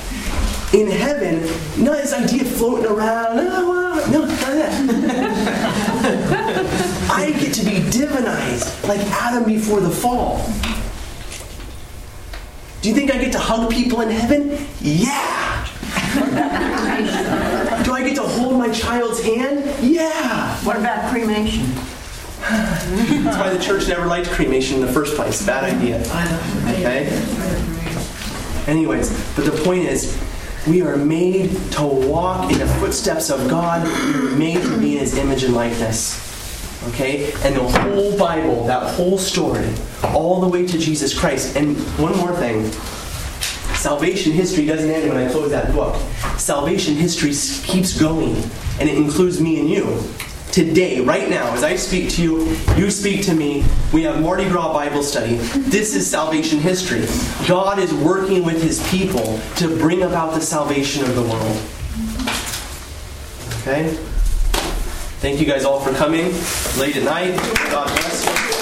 In heaven, not this idea floating around. Oh, no, of that. (laughs) I get to be divinized like Adam before the fall. Do you think I get to hug people in heaven? Yeah. Do I get to hold my child's hand? Yeah. What about cremation? That's why the church never liked cremation in the first place. Bad idea. Okay? Anyways, but the point is, we are made to walk in the footsteps of God. We are made to be in His image and likeness. Okay? And the whole Bible, that whole story, all the way to Jesus Christ. And one more thing salvation history doesn't end when I close that book. Salvation history keeps going, and it includes me and you. Today, right now, as I speak to you, you speak to me, we have Mardi Gras Bible study. This is salvation history. God is working with his people to bring about the salvation of the world. Okay? Thank you guys all for coming late at night. God bless you.